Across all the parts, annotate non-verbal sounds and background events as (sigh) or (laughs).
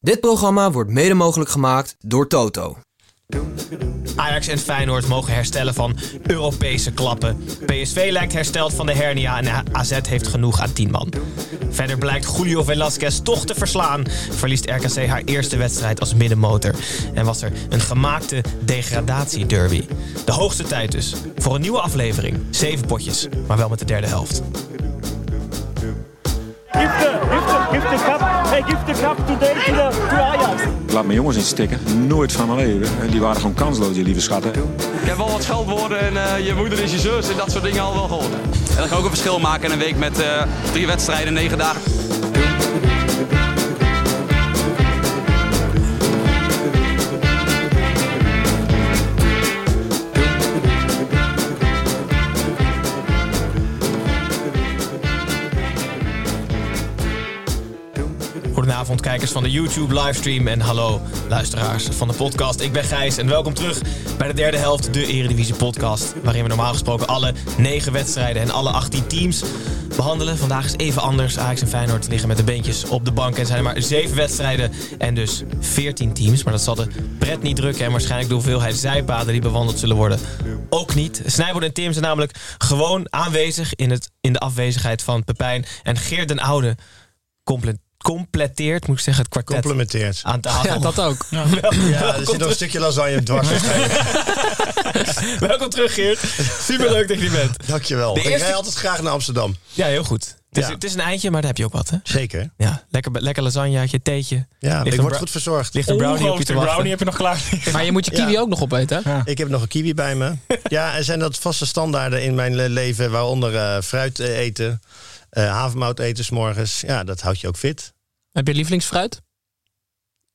Dit programma wordt mede mogelijk gemaakt door Toto. Ajax en Feyenoord mogen herstellen van Europese klappen. PSV lijkt hersteld van de hernia en AZ heeft genoeg aan 10 man. Verder blijkt Julio Velasquez toch te verslaan. Verliest RKC haar eerste wedstrijd als middenmotor. En was er een gemaakte degradatiederby. De hoogste tijd dus. Voor een nieuwe aflevering. Zeven potjes, maar wel met de derde helft. Give the, give the, give the cup, hey, give the cup today to, the, to Ajax. Ik laat mijn jongens in stikken. Nooit van mijn leven. Die waren gewoon kansloos, die lieve schatten. Ik heb wel wat scheldwoorden en uh, je moeder is je zus en dat soort dingen al wel gehoord. En dat kan ook een verschil maken in een week met uh, drie wedstrijden, negen dagen. Goedenavond kijkers van de YouTube livestream en hallo luisteraars van de podcast. Ik ben Gijs en welkom terug bij de derde helft, de Eredivisie podcast. Waarin we normaal gesproken alle negen wedstrijden en alle 18 teams behandelen. Vandaag is even anders. Ajax en Feyenoord liggen met de beentjes op de bank en zijn er maar zeven wedstrijden en dus 14 teams. Maar dat zal de pret niet drukken en waarschijnlijk de hoeveelheid zijpaden die bewandeld zullen worden ook niet. Snijboord en Tim zijn namelijk gewoon aanwezig in, het, in de afwezigheid van Pepijn en Geert den Oude compleet completeert, moet ik zeggen, het kwartet. Complementeert. Aan tafel. (laughs) Ja, dat ook. Ja, ja er (laughs) zit nog een stukje lasagne dwars. (laughs) Welkom terug, Geert. Superleuk dat je er bent. Dankjewel. De eerste... Ik rij altijd graag naar Amsterdam. Ja, heel goed. Het is, ja. het is een eindje, maar daar heb je ook wat, hè? Zeker. Ja, lekker, lekker lasagneetje, theetje. Ja, ik word goed verzorgd. Ligt een brownie op je te wachten. brownie heb je nog klaar Maar je moet je kiwi ja. ook nog opeten, hè? Ja. Ik heb nog een kiwi bij me. ja, en zijn dat vaste standaarden in mijn leven, waaronder uh, fruit eten, uh, havermout eten s morgens. Ja, dat houdt je ook fit. Heb je lievelingsfruit?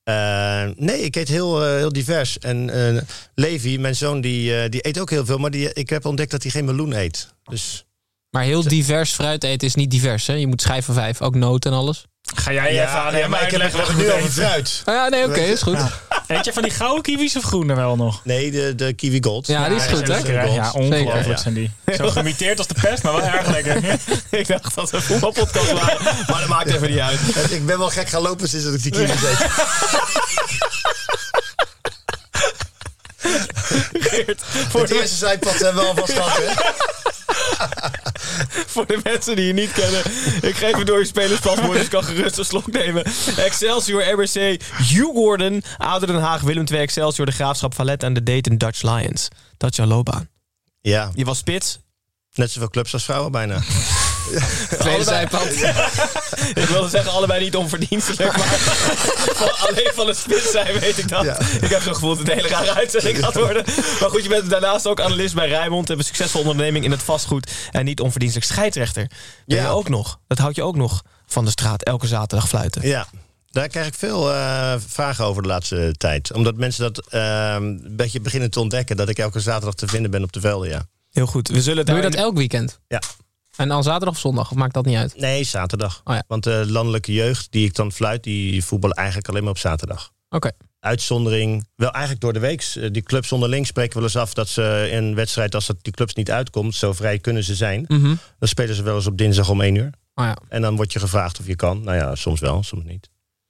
Uh, nee, ik eet heel, uh, heel divers. En uh, Levi, mijn zoon, die, die eet ook heel veel. Maar die, ik heb ontdekt dat hij geen meloen eet. Dus... Maar heel divers fruit eten is niet divers, hè? Je moet schijf van vijf, ook noten en alles. Ga jij ja, even aan ja, maar ik heb het nu over fruit. Oh ja, nee, oké, okay, is goed. Ja. Eet je van die gouden kiwis of groene wel nog? Nee, de, de kiwi gold. Ja, die is goed, hè? Ja, ongelooflijk zijn die. Zo gemiteerd als de pest, maar wel erg lekker. (laughs) ik dacht dat we een voetbalpodcast waren, maar dat maakt even niet uit. (laughs) ik ben wel gek gaan lopen sinds dat ik die kiwis (laughs) eet. Geert, voor het eerste zijpad hebben we alvast gehad, hè? (laughs) Voor de mensen die je niet kennen. Ik geef het door je spelerspaspoort, dus kan gerust een slok nemen. Excelsior, RBC, Hugh Gordon, Ouder Den Haag, Willem II, Excelsior, de Graafschap, Valet en de Dayton Dutch Lions. Dat is jouw loopbaan. Ja. Je was spits. Net zoveel clubs als vrouwen bijna. (laughs) Tweede zijpad. Ja. (laughs) Ik wilde zeggen, allebei niet onverdienstelijk, maar (laughs) van, alleen van het spits zijn weet ik dat. Ja. Ik heb zo'n gevoel dat het een hele rare uitzending gaat worden. Maar goed, je bent daarnaast ook analist bij Rijmond. Heb een succesvolle onderneming in het vastgoed en niet onverdienstelijk scheidsrechter. Ben ja. je ook nog. Dat houd je ook nog van de straat elke zaterdag fluiten. Ja. Daar krijg ik veel uh, vragen over de laatste tijd. Omdat mensen dat uh, een beetje beginnen te ontdekken. Dat ik elke zaterdag te vinden ben op de velden, ja. Heel goed. We zullen Doe je dat elk weekend? Ja. En al zaterdag of zondag? Of maakt dat niet uit? Nee, zaterdag. Oh ja. Want de landelijke jeugd die ik dan fluit, die voetballen eigenlijk alleen maar op zaterdag. Oké. Okay. Uitzondering, wel eigenlijk door de week. Die clubs onderling spreken wel eens af dat ze in een wedstrijd, als dat die clubs niet uitkomt, zo vrij kunnen ze zijn. Mm -hmm. Dan spelen ze wel eens op dinsdag om één uur. Oh ja. En dan word je gevraagd of je kan. Nou ja, soms wel, soms niet.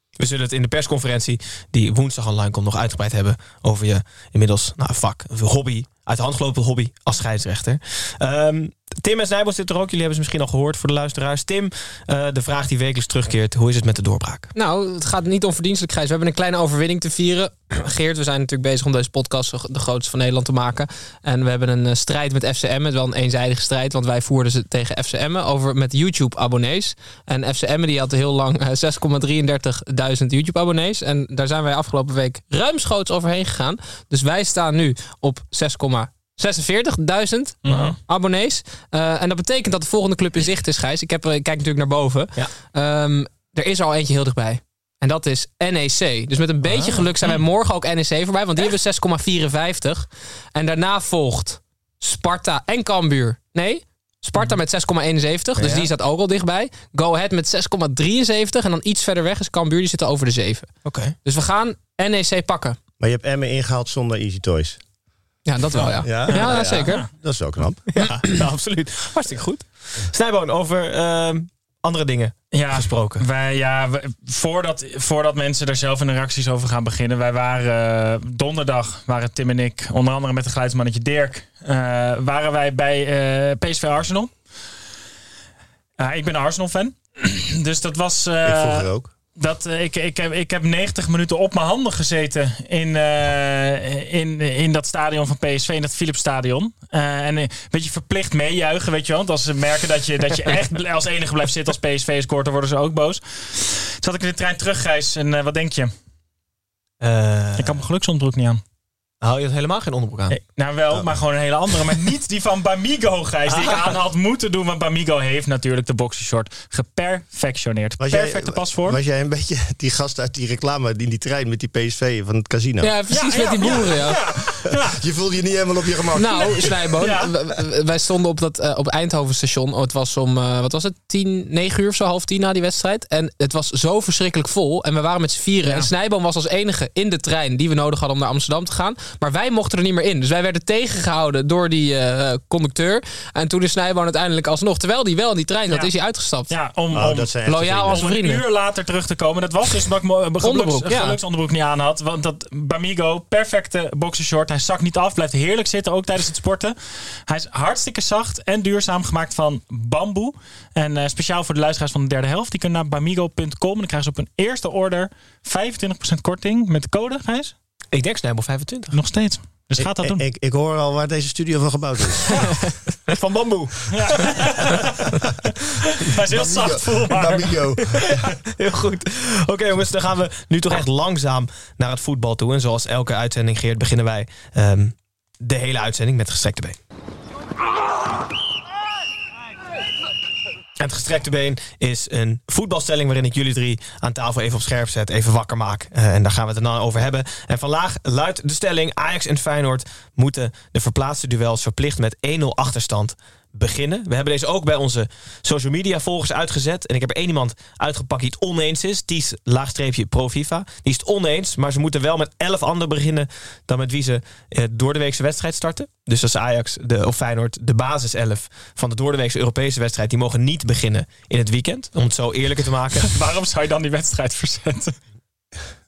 We zullen het in de persconferentie die woensdag online komt nog uitgebreid hebben over je inmiddels nou, vak, hobby, uit de hand gelopen hobby als scheidsrechter. Um, Tim en Snijbos zitten er ook. Jullie hebben ze misschien al gehoord voor de luisteraars. Tim, uh, de vraag die wekelijks terugkeert. Hoe is het met de doorbraak? Nou, het gaat niet onverdienstelijk, Gijs. We hebben een kleine overwinning te vieren. (clears throat) Geert, we zijn natuurlijk bezig om deze podcast de grootste van Nederland te maken. En we hebben een uh, strijd met FCM. Het wel een eenzijdige strijd, want wij voerden ze tegen FCM over met YouTube-abonnees. En FCM die had heel lang uh, 6,33.000 YouTube-abonnees. En daar zijn wij afgelopen week ruimschoots overheen gegaan. Dus wij staan nu op 6,6 46.000 Mhm. abonnees. Eh, en dat betekent dat de volgende club in zicht is, Gijs. Ik, heb, ik kijk natuurlijk naar boven. Ja. Ehm, er is er al eentje heel dichtbij. En dat is NEC. Dus met een beetje Ah. geluk zijn wij morgen ook NEC voorbij. Want die hebben 6,54. En daarna volgt Sparta en Cambuur. Nee, Sparta met 6,71. Dus Ja. die staat ook al dichtbij. Go Ahead met 6,73. En dan iets verder weg is Cambuur. Die zitten over de 7. Oké. Dus we gaan NEC pakken. Maar je hebt Emmen ingehaald zonder Easy Toys. Ja, dat wel, ja. Ja? Ja, Ja, ja. zeker. Dat is wel knap. Ja, (laughs) ja, absoluut. Hartstikke goed. Snijboon, over ehm, andere dingen Ja, gesproken. Wij, ja, we- voordat, voordat mensen er zelf in de reacties over gaan beginnen. Wij waren eh, donderdag, waren Tim en ik, onder andere met de geluidsmannetje Dirk, eh, waren wij bij eh, PSV Arsenal. Ja, ik ben een Arsenal fan. (clears throat) dus dat was... eh, ik vroeger ook. Dat, eh, ik, ik, heb, ik heb 90 minuten op mijn handen gezeten in, eh, in, in dat stadion van PSV, in dat Philipsstadion. Eh en een beetje verplicht meejuichen, weet je wel. Want als ze merken dat je, dat je echt als enige blijft zitten als PSV scoort, dan worden ze ook boos. Zat ik in de trein terug, Gijs. En wat denk je? Ik had mijn geluksondbroek niet aan. Hou je helemaal geen onderbroek aan? Nee, nou wel, maar gewoon een hele andere. Maar niet die van Bamigo, Gijs. Die ik aan had moeten doen. Want Bamigo heeft natuurlijk de boxershort geperfectioneerd. Was jij- Perfecte paspoort. Was jij een beetje die gast uit die reclame in die trein met die PSV van het casino? Ja, precies Ja, met die ja, boeren, ja. Je voelde je niet helemaal op je gemak. Nou, Snijboon, Ja. wij stonden op dat eh, op Eindhoven station. Oh, het was om, eh, wat was het, tien, negen uur of zo, half tien na die wedstrijd. En het was zo verschrikkelijk vol. En we waren met z'n vieren. Ja. En Snijboon was als enige in de trein die we nodig hadden om naar Amsterdam te gaan. Maar wij mochten er niet meer in. Dus wij werden tegengehouden door die eh, conducteur. En toen is Snijboon uiteindelijk alsnog, terwijl die wel in die trein zat, Ja. is hij uitgestapt. Ja, om, Oh, om, Loyaal vrienden. als om een vrienden. uur later terug te komen. Dat was dus omdat ik mijn geluks, Onderbroek, ja. geluksonderbroek niet aan had. Want dat Bamigo, perfecte boxershort. Hij zakt niet af, blijft heerlijk zitten, ook tijdens het sporten. Hij is hartstikke zacht en duurzaam gemaakt van bamboe. En eh, speciaal voor de luisteraars van de derde helft. Die kunnen naar bamigo.com en dan krijgen ze op een eerste order 25% korting met de code, Gijs. Ik denk Snijboon 25. Nog steeds. Dus gaat dat ik, doen. Ik, ik hoor al waar deze studio van gebouwd is. (laughs) Van bamboe. (laughs) Hij is heel zacht, maar. Bamigo. (laughs) Heel goed. Oké jongens, dan gaan we nu toch echt langzaam naar het voetbal toe. En zoals elke uitzending, Geert, beginnen wij ehm, de hele uitzending met gestrekte been. Het gestrekte been is een voetbalstelling waarin ik jullie drie aan tafel even op scherp zet, even wakker maak. Eh, en daar gaan we het dan over hebben. En vandaag luidt de stelling: Ajax en Feyenoord moeten de verplaatste duels verplicht met 1-0 achterstand beginnen. We hebben deze ook bij onze social media volgers uitgezet. En ik heb er één iemand uitgepakt die het oneens is. Ties laagstreepje pro FIFA. Die is het oneens, maar ze moeten wel met 11 anderen beginnen dan met wie ze eh, door de weekse wedstrijd starten. Dus als Ajax de, of Feyenoord de basis 11 van de doordeweekse Europese wedstrijd, die mogen niet beginnen in het weekend. Om het zo eerlijker te maken. (laughs) Waarom zou je dan die wedstrijd verzetten?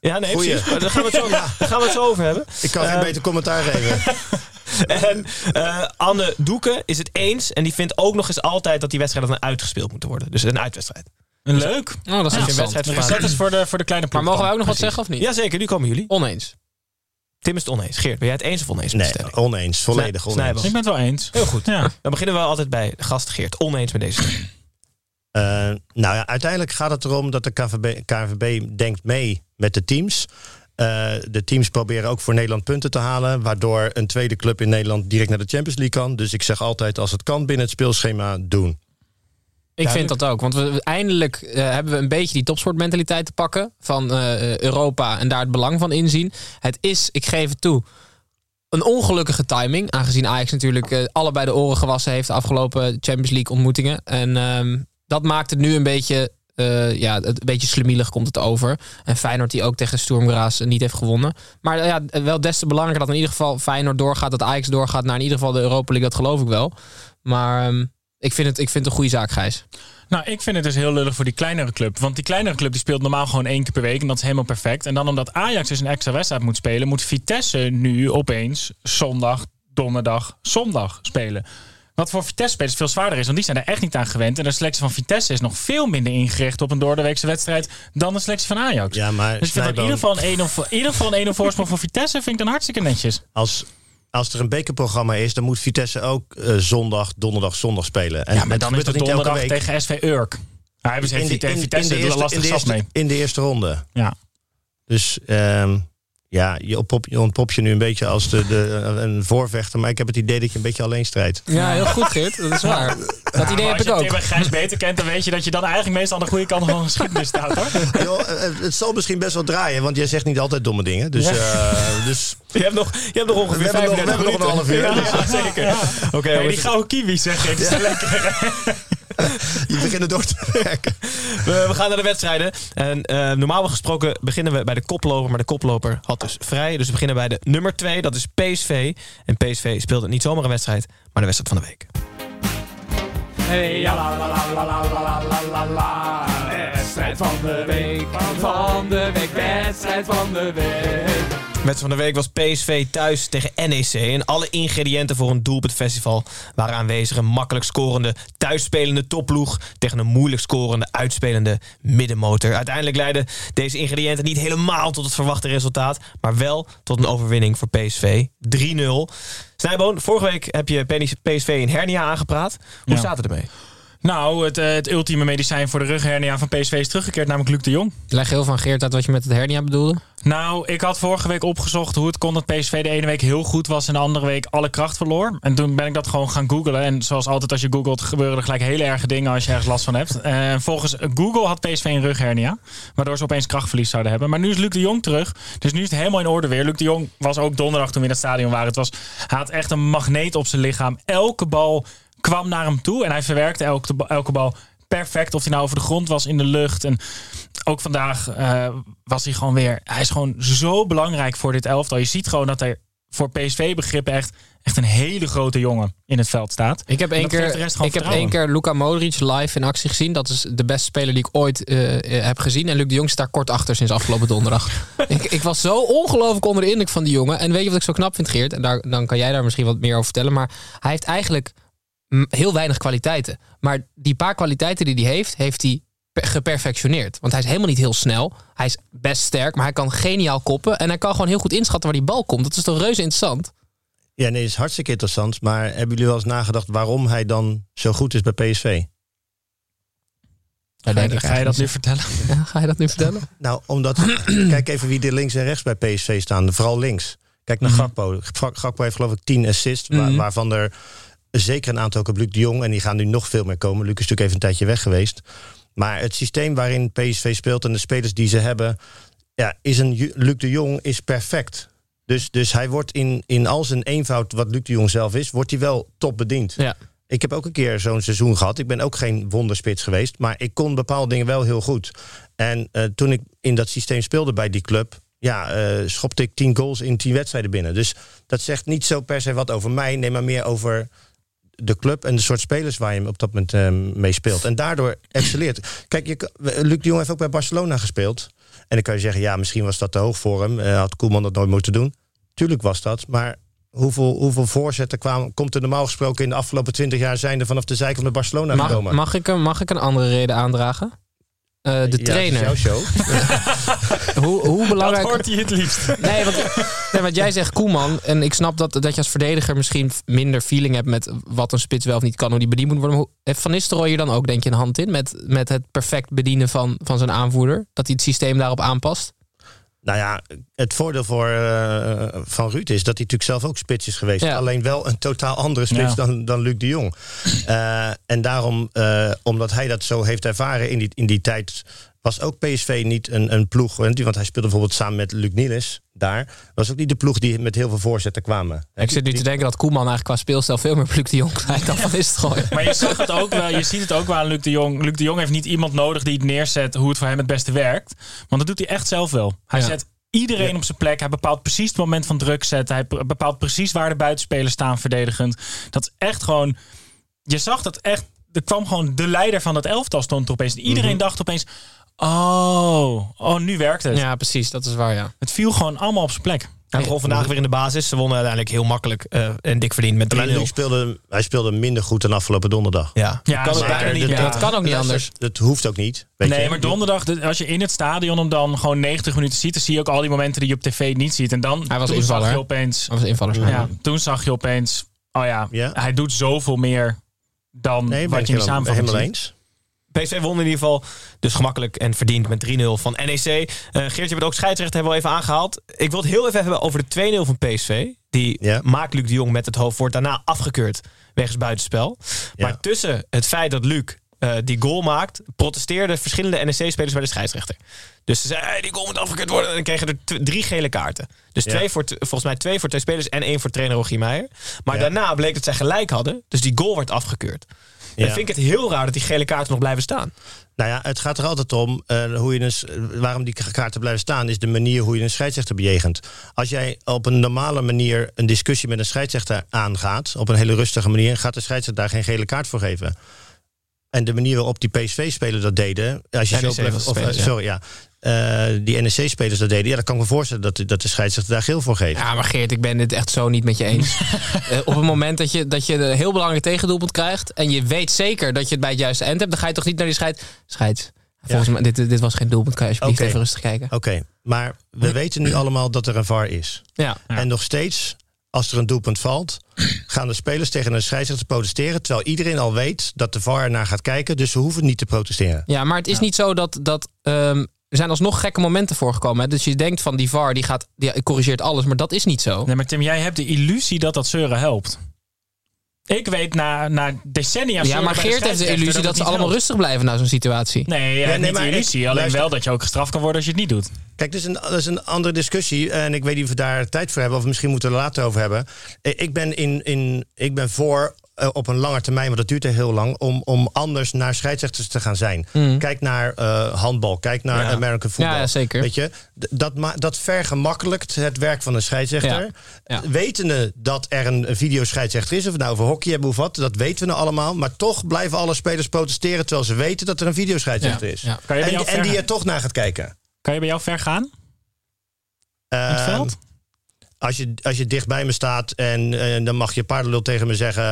Ja, nee, Goeie. precies. Daar gaan we het zo, (laughs) daar gaan we het zo over hebben. Ik kan geen Eh, beter commentaar geven. (laughs) (laughs) En eh, Anne Doeken is het eens. En die vindt ook nog eens altijd dat die wedstrijden dan uitgespeeld moeten worden. Dus een uitwedstrijd. Leuk. Oh, dat is een wedstrijd Dus verplaatst. dat is voor de, voor de kleine Maar ploeg mogen wij ook nog wat zeggen of niet? Jazeker, nu komen jullie. Oneens. Tim is het oneens. Geert, ben jij het eens of oneens Nee, oneens. Volledig Snij- oneens. Ik ben het wel eens. Heel goed. Ja. Dan beginnen we altijd bij gast Geert. Oneens met deze stelling. Eh, nou ja, uiteindelijk gaat het erom dat de KNVB, KNVB denkt mee met de teams. Eh, de teams proberen ook voor Nederland punten te halen. Waardoor een tweede club in Nederland direct naar de Champions League kan. Dus ik zeg altijd, als het kan binnen het speelschema, doen. Ik vind dat ook. Want we, eindelijk eh, hebben we een beetje die topsportmentaliteit te pakken. Van eh, Europa en daar het belang van inzien. Het is, ik geef het toe, een ongelukkige timing. Aangezien Ajax natuurlijk allebei de oren gewassen heeft de afgelopen Champions League ontmoetingen. En ehm, dat maakt het nu een beetje, eh, ja, een beetje slemielig komt het over. En Feyenoord die ook tegen Sturm niet heeft gewonnen. Maar eh, ja, wel des te belangrijker dat in ieder geval Feyenoord doorgaat. Dat Ajax doorgaat naar in ieder geval de Europa League. Dat geloof ik wel. Maar ehm, ik, vind het, ik vind het een goede zaak, Gijs. Nou, ik vind het dus heel lullig voor die kleinere club. Want die kleinere club die speelt normaal gewoon één keer per week. En dat is helemaal perfect. En dan omdat Ajax dus een extra wedstrijd moet spelen... moet Vitesse nu opeens zondag, donderdag, zondag spelen. Wat voor Vitesse-spelers veel zwaarder is. Want die zijn er echt niet aan gewend. En de selectie van Vitesse is nog veel minder ingericht... op een doordeweekse wedstrijd dan de selectie van Ajax. Ja, maar dus ik vind in ieder geval een 1-0 voor- in ieder geval een 1-0 voorsprong voor Vitesse... vind ik dan hartstikke netjes. als, als er een bekerprogramma is, dan moet Vitesse ook eh, zondag, donderdag, zondag spelen. En Ja, maar dan is het donderdag tegen SV Urk. Hij hebben ze In de- in- in Vitesse de eerste- in de eerste- mee. In de eerste ronde. Ja. Dus ehm, Ja, je, oppop, je ontpopt je nu een beetje als de, de, een voorvechter. Maar ik heb het idee dat je een beetje alleen strijdt. Ja, heel goed Geert. Dat is waar. Dat idee heb als ik je ook. Tim en Gijs beter kent, dan weet je dat je dan eigenlijk meestal aan de goede kant van de geschiedenis staat. Hoor. (laughs) Joh, eh, het zal misschien best wel draaien, want jij zegt niet altijd domme dingen. Dus, Ja. eh, dus Je hebt nog, je hebt nog ongeveer We hebben nog- 35 we hebben nog een half uur, Ja, ja, zeker. Oké, Hey, die gouden kiwi zeg ik. Dat is lekker. (laughs) je begint door te werken. We, gaan naar de wedstrijden. En eh, normaal gesproken beginnen we bij de koploper. Maar de koploper had dus vrij. Dus we beginnen bij de nummer 2. Dat is PSV. En PSV speelde niet zomaar een wedstrijd. Maar de wedstrijd van de week. Hey, ja, la, la, la, la, la, la, Wedstrijd van de week. Van de week. Wedstrijd van de week. Wedstrijd van de week was PSV thuis tegen NEC. En alle ingrediënten voor een doelpuntfestival waren aanwezig. Een makkelijk scorende, thuisspelende topploeg tegen een moeilijk scorende, uitspelende middenmotor. Uiteindelijk leidden deze ingrediënten niet helemaal tot het verwachte resultaat, maar wel tot een overwinning voor PSV. 3-0. Snijboon, vorige week heb je PSV in hernia aangepraat. Hoe Ja. staat het ermee? Nou, het, eh, het ultieme medicijn voor de rughernia van PSV is teruggekeerd, namelijk Luc de Jong. Leg heel van Geert uit wat je met het hernia bedoelde. Nou, ik had vorige week opgezocht hoe het kon dat PSV de ene week heel goed was en de andere week alle kracht verloor. En toen ben ik dat gewoon gaan googlen. En zoals altijd als je googelt gebeuren er gelijk hele erge dingen als je ergens last van hebt. En volgens Google had PSV een rughernia, waardoor ze opeens krachtverlies zouden hebben. Maar nu is Luc de Jong terug, dus nu is het helemaal in orde weer. Luc de Jong was ook donderdag toen we in het stadion waren. Het was, hij had echt een magneet op zijn lichaam. Elke bal kwam naar hem toe en hij verwerkte elke, elke bal perfect. Of hij nou over de grond was, in de lucht. En ook vandaag eh, was hij gewoon weer... Hij is gewoon zo belangrijk voor dit elftal. Je ziet gewoon dat hij voor PSV-begrippen echt, echt een hele grote jongen in het veld staat. Ik heb één keer, ik heb één keer Luka Modric live in actie gezien. Dat is de beste speler die ik ooit eh, heb gezien. En Luc de Jong staat daar kort achter sinds afgelopen donderdag. (laughs) ik, ik was zo ongelooflijk onder de indruk van die jongen. En weet je wat ik zo knap vind, Geert? En daar, dan kan jij daar misschien wat meer over vertellen. Maar hij heeft eigenlijk heel weinig kwaliteiten. Maar die paar kwaliteiten die hij heeft, heeft hij per- geperfectioneerd. Want hij is helemaal niet heel snel. Hij is best sterk, maar hij kan geniaal koppen. En hij kan gewoon heel goed inschatten waar die bal komt. Dat is toch reuze interessant? Ja, nee, dat is hartstikke interessant. Maar hebben jullie wel eens nagedacht waarom hij dan zo goed is bij PSV? Ga je dat nu vertellen? (laughs) Ja, ga je dat nu vertellen? Nou, omdat... (clears throat) kijk even wie er links en rechts bij PSV staan. Vooral links. Kijk naar Gakpo. Gak- Gakpo heeft geloof ik 10 assists. Mhm. waarvan er zeker een aantal ook op Luc de Jong. En die gaan nu nog veel meer komen. Luc is natuurlijk even een tijdje weg geweest. Maar het systeem waarin PSV speelt en de spelers die ze hebben... Ja, is een Luc de Jong is perfect. Dus, dus hij wordt in, in al zijn eenvoud, wat Luc de Jong zelf is... wordt hij wel top bediend. Ja. Ik heb ook een keer zo'n seizoen gehad. Ik ben ook geen wonderspits geweest. Maar ik kon bepaalde dingen wel heel goed. En eh, toen ik in dat systeem speelde bij die club... ja, eh, schopte ik tien goals in tien wedstrijden binnen. Dus dat zegt niet zo per se wat over mij. Nee, maar meer over de club en de soort spelers waar je op dat moment eh, mee speelt. En daardoor excelleert. Kijk, je, Luc de Jong heeft ook bij Barcelona gespeeld. En dan kan je zeggen, ja, misschien was dat te hoog voor hem. Eh, had Koeman dat nooit moeten doen. Tuurlijk was dat, maar... Hoeveel, hoeveel voorzetten kwamen, komt er normaal gesproken in de afgelopen twintig jaar zijn er vanaf de zijkant met Barcelona Mag, gekomen? mag, ik, een- mag ik een andere reden aandragen? Eh, de Ja, trainer. jouw show. (laughs) Hoe, hoe Dat belangrijk... hoort hij het liefst. Nee want, nee, want jij zegt Koeman. En ik snap dat, dat je als verdediger misschien minder feeling hebt met wat een spits wel of niet kan, hoe die bediend moet worden. Maar heeft Van Nistelrooy hier dan ook, denk je, een hand in? Met, met het perfect bedienen van, van zijn aanvoerder? Dat hij het systeem daarop aanpast? Nou ja, het voordeel voor, eh, van Ruud is dat hij natuurlijk zelf ook spits is geweest. Ja. Alleen wel een totaal andere spits Ja. dan, dan Luc de Jong. Eh, en daarom, eh, omdat hij dat zo heeft ervaren in die, in die tijd, was ook PSV niet een, een ploeg. Want hij speelde bijvoorbeeld samen met Luc Niels daar. Was ook niet de ploeg die met heel veel voorzetten kwamen. Ik zit nu te denken dat Koeman eigenlijk qua speelstijl veel meer Luc de Jong lijkt dan Van Nistelrooy. Maar je, zag het ook wel, je ziet het ook wel aan Luc de Jong. Luc de Jong heeft niet iemand nodig die het neerzet hoe het voor hem het beste werkt. Want dat doet hij echt zelf wel. Hij Ja. zet iedereen op zijn plek. Hij bepaalt precies het moment van druk zetten. Hij be- bepaalt precies waar de buitenspelers staan verdedigend. Dat is echt gewoon... Je zag dat echt... Er kwam gewoon de leider van dat elftal stond er opeens. En Iedereen dacht opeens... Oh, oh, nu werkt het. Ja, precies. Dat is waar, ja. Het viel gewoon allemaal op zijn plek. Hij begon vandaag weer in de basis. Ze wonnen uiteindelijk heel makkelijk eh, en dik verdiend met 3-0. Maar Luc speelde, hij speelde minder goed dan afgelopen donderdag. Ja, Ja, kan ook zeker. bijna niet Dat- kan ook niet anders. Dat hoeft ook niet. Weet nee, je. maar donderdag, de- als je in het stadion hem dan gewoon 90 minuten ziet, dan zie je ook al die momenten die je op tv niet ziet. En dan Hij was toen invaller, zag je opeens. Dat was invallers. Ja, toen zag je opeens. Oh ja, Ja. hij doet zoveel meer dan Nee, wat ik je in de helemaal, samenvatting helemaal ziet. eens. PSV won in ieder geval dus gemakkelijk en verdiend met 3-0 van NEC. Eh Geert, je bent ook scheidsrechter, hebben we al even aangehaald. Ik wil het heel even hebben over de 2-0 van PSV. Die Ja. maakt Luc de Jong met het hoofd, wordt daarna afgekeurd wegens buitenspel. Ja. Maar tussen het feit dat Luc eh, die goal maakt, protesteerden verschillende NEC-spelers bij de scheidsrechter. Dus ze zeiden, hey, die goal moet afgekeurd worden. En dan kregen er drie gele kaarten. Dus Ja. twee voor, volgens mij twee voor twee spelers en één voor trainer Rogier Meijer. Maar daarna bleek dat zij gelijk hadden. Dus die goal werd afgekeurd. Dan Ja. vind ik het heel raar dat die gele kaarten nog blijven staan. Nou ja, het gaat er altijd om eh, hoe je een, s- waarom die kaarten blijven staan, is de manier hoe je een scheidsrechter bejegent. Als jij op een normale manier een discussie met een scheidsrechter aangaat, op een hele rustige manier, gaat de scheidsrechter daar geen gele kaart voor geven. En de manier waarop die PSV-spelers dat deden, als je NEC zo blijft, of, eh, ja. sorry, ja, eh, die NEC-spelers dat deden, ja, dan kan ik me voorstellen dat, de- dat de scheidsrechter daar geel voor geeft. Ja, maar Geert, ik ben het echt zo niet met je eens. (laughs) Eh, op het moment dat je, dat je een heel belangrijk tegendoelpunt krijgt... en je weet zeker dat je het bij het juiste eind hebt... dan ga je toch niet naar die scheid... Scheid, volgens mij, dit, dit was geen doelpunt. Kan je alsjeblieft even rustig kijken? Oké, maar we weten nu allemaal dat er een VAR is. Ja. En nog steeds, als er een doelpunt valt, gaan de spelers tegen een scheidsrechter protesteren. Terwijl iedereen al weet dat de VAR naar gaat kijken. Dus ze hoeven niet te protesteren. Ja, maar het is niet zo dat... dat ehm, er zijn alsnog gekke momenten voorgekomen. Hè? Dus je denkt van die VAR die gaat, die corrigeert alles. Maar dat is niet zo. Nee, maar Tim, jij hebt de illusie dat dat zeuren helpt. Ik weet na, na decennia Ja, maar de Geert heeft de illusie dat, het ze allemaal helpt. rustig blijven na zo'n situatie. Nee, ja, nee, niet de ik- illusie. Alleen luister- wel dat je ook gestraft kan worden als je het niet doet. Kijk, dat is, een, dat is een andere discussie. En ik weet niet of we daar tijd voor hebben. Of misschien moeten we er later over hebben. Eh, Ik ben, in, in, ik ben voor eh, op een lange termijn, want dat duurt heel lang, om, om anders naar scheidsrechters te gaan zijn. Kijk naar eh, handbal, kijk naar Ja. American football. Ja, zeker. Weet je, dat, dat vergemakkelijkt het werk van een scheidsrechter. Ja. Wetende dat er een, videoscheidsrechter is, of we nou over hockey hebben of wat, dat weten we nou allemaal. Maar toch blijven alle spelers protesteren terwijl ze weten dat er een videoscheidsrechter is. Kan je bij En, en die er toch naar gaat kijken. Kan je bij jou ver gaan? In het Ehm, veld? Als je, als je dicht bij me staat en, dan mag je paardenlul tegen me zeggen.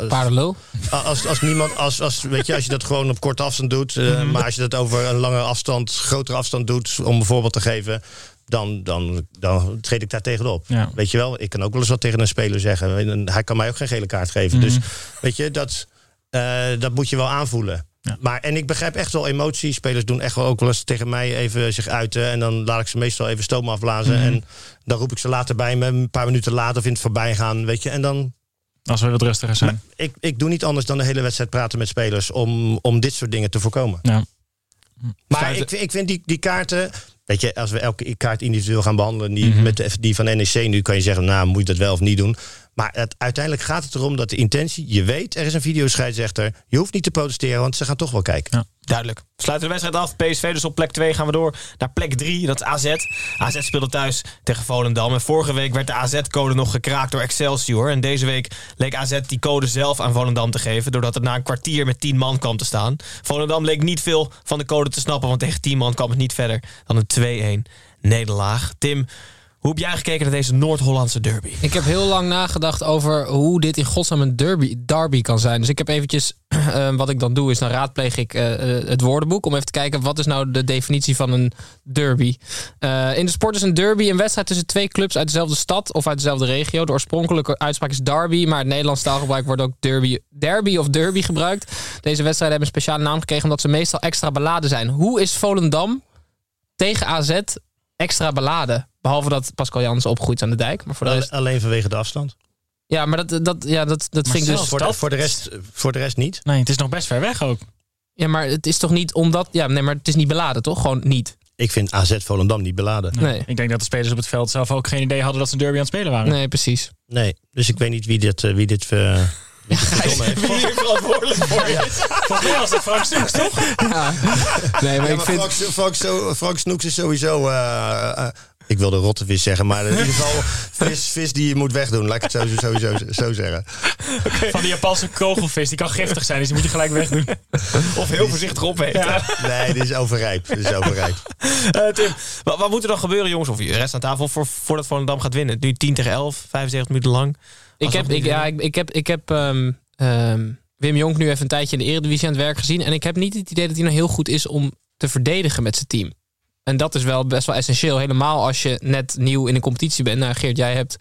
eh, Paardenlul. als, als niemand, als, als, weet je, als je dat gewoon op korte afstand doet. eh, Mhm. Maar als je dat over een lange afstand, grotere afstand doet, om een voorbeeld te geven. Dan, dan, dan treed ik daar tegenop. Ja. Weet je wel, ik kan ook wel eens wat tegen een speler zeggen. En Hij kan mij ook geen gele kaart geven. Mhm. Dus weet je, dat, eh, dat moet je wel aanvoelen. Ja. Maar, en ik begrijp echt wel emotie. Spelers doen echt wel ook wel eens tegen mij even zich uiten. En dan laat ik ze meestal even stoom afblazen. Mhm. En dan roep ik ze later bij me, een paar minuten later of in het voorbijgaan. Weet je, en dan Als we wat rustiger zijn. ik, ik doe niet anders dan de hele wedstrijd praten met spelers om, om dit soort dingen te voorkomen. Ja. Maar ik, vind- ik vind die, die kaarten. Weet je, als we elke kaart individueel gaan behandelen, die, Mhm. met de, die van NEC nu, kan je zeggen, nou moet je dat wel of niet doen. Maar uiteindelijk gaat het erom dat de intentie, je weet, er is een videoscheidsrechter. Je hoeft niet te protesteren, want ze gaan toch wel kijken. Ja. Duidelijk. Sluiten de wedstrijd af. PSV dus op plek 2 gaan we door naar plek 3. Dat is AZ. AZ speelde thuis tegen Volendam. En vorige week werd de AZ-code nog gekraakt door Excelsior. En deze week leek AZ die code zelf aan Volendam te geven. Doordat het na een kwartier met 10 man kwam te staan. Volendam leek niet veel van de code te snappen. Want tegen 10 man kwam het niet verder dan een 2-1 nederlaag. Tim, hoe heb jij gekeken naar deze Noord-Hollandse derby? Ik heb heel lang nagedacht over hoe dit in godsnaam een derby, derby kan zijn. Dus ik heb eventjes, (clears throat) eh, wat ik dan doe, is dan raadpleeg ik eh, eh, het woordenboek om even te kijken wat is nou de definitie van een derby. Eh, in de sport is een derby een wedstrijd tussen twee clubs uit dezelfde stad of uit dezelfde regio. De oorspronkelijke uitspraak is derby, maar het Nederlands taalgebruik wordt ook derby, derby of derby gebruikt. Deze wedstrijden hebben een speciale naam gekregen omdat ze meestal extra beladen zijn. Hoe is Volendam tegen AZ extra beladen? Behalve dat Pascal Jansen opgroeit aan de dijk. Maar voor de rest... Alleen vanwege de afstand. Ja, maar dat, dat, ja, dat, dat vind ik dus... Voor de, voor, de rest, voor de rest niet. Nee, het is nog best ver weg ook. Ja, maar het is toch niet omdat... Ja, nee, maar het is niet beladen, toch? Gewoon niet. Ik vind AZ Volendam niet beladen. Nee. Ik denk dat de spelers op het veld zelf ook geen idee hadden dat ze een derby aan het spelen waren. Nee, precies. Nee, dus ik weet niet wie dit, eh, wie dit, (laughs) verzonnen heeft. Wie hier verantwoordelijk voor is? Volgens mij was het Frank Soeks, toch? Ja. Nee, maar Ja, ik maar vind... Frank, Frank, zo- Frank Snoeks is sowieso. eh, ik wilde rottevis zeggen, maar in ieder geval vis, vis die je moet wegdoen. Laat ik het zo, sowieso zo zeggen. Van die Japanse kogelvis. Die kan giftig zijn, dus die moet je gelijk wegdoen. Of heel voorzichtig opeten. Nee, dit is overrijp. Is overrijp. Eh, Tim, wat, wat moet er dan gebeuren, jongens? Of de rest aan tafel voor, voordat Volendam gaat winnen? Nu 10 tegen 11, 75 minuten lang. Ik heb, ik, ja, ik, ik heb, ik heb ehm, ehm, Wim Jonk nu even een tijdje in de Eredivisie aan het werk gezien. En ik heb niet het idee dat hij nou heel goed is om te verdedigen met zijn team. En dat is wel best wel essentieel. Helemaal als je net nieuw in de competitie bent. Nou, Geert, jij hebt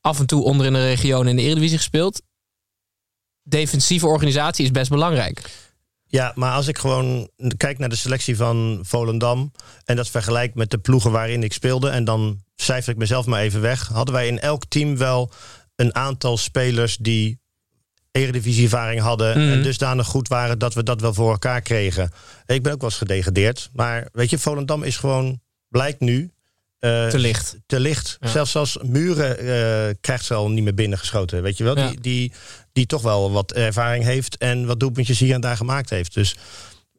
af en toe onder in de regio in de Eredivisie gespeeld. Defensieve organisatie is best belangrijk. Ja, maar als ik gewoon kijk naar de selectie van Volendam en dat vergelijk met de ploegen waarin ik speelde en dan cijfer ik mezelf maar even weg, hadden wij in elk team wel een aantal spelers die eredivisieervaring hadden Mhm. en dusdanig goed waren dat we dat wel voor elkaar kregen. Ik ben ook wel eens gedegradeerd, maar weet je, Volendam is gewoon, blijkt nu, eh, Te licht. te licht. Ja. Zelfs als Muren eh, krijgt ze al niet meer binnengeschoten. Weet je wel? Ja. Die, die, die toch wel wat ervaring heeft en wat doelpuntjes hier en daar gemaakt heeft. Dus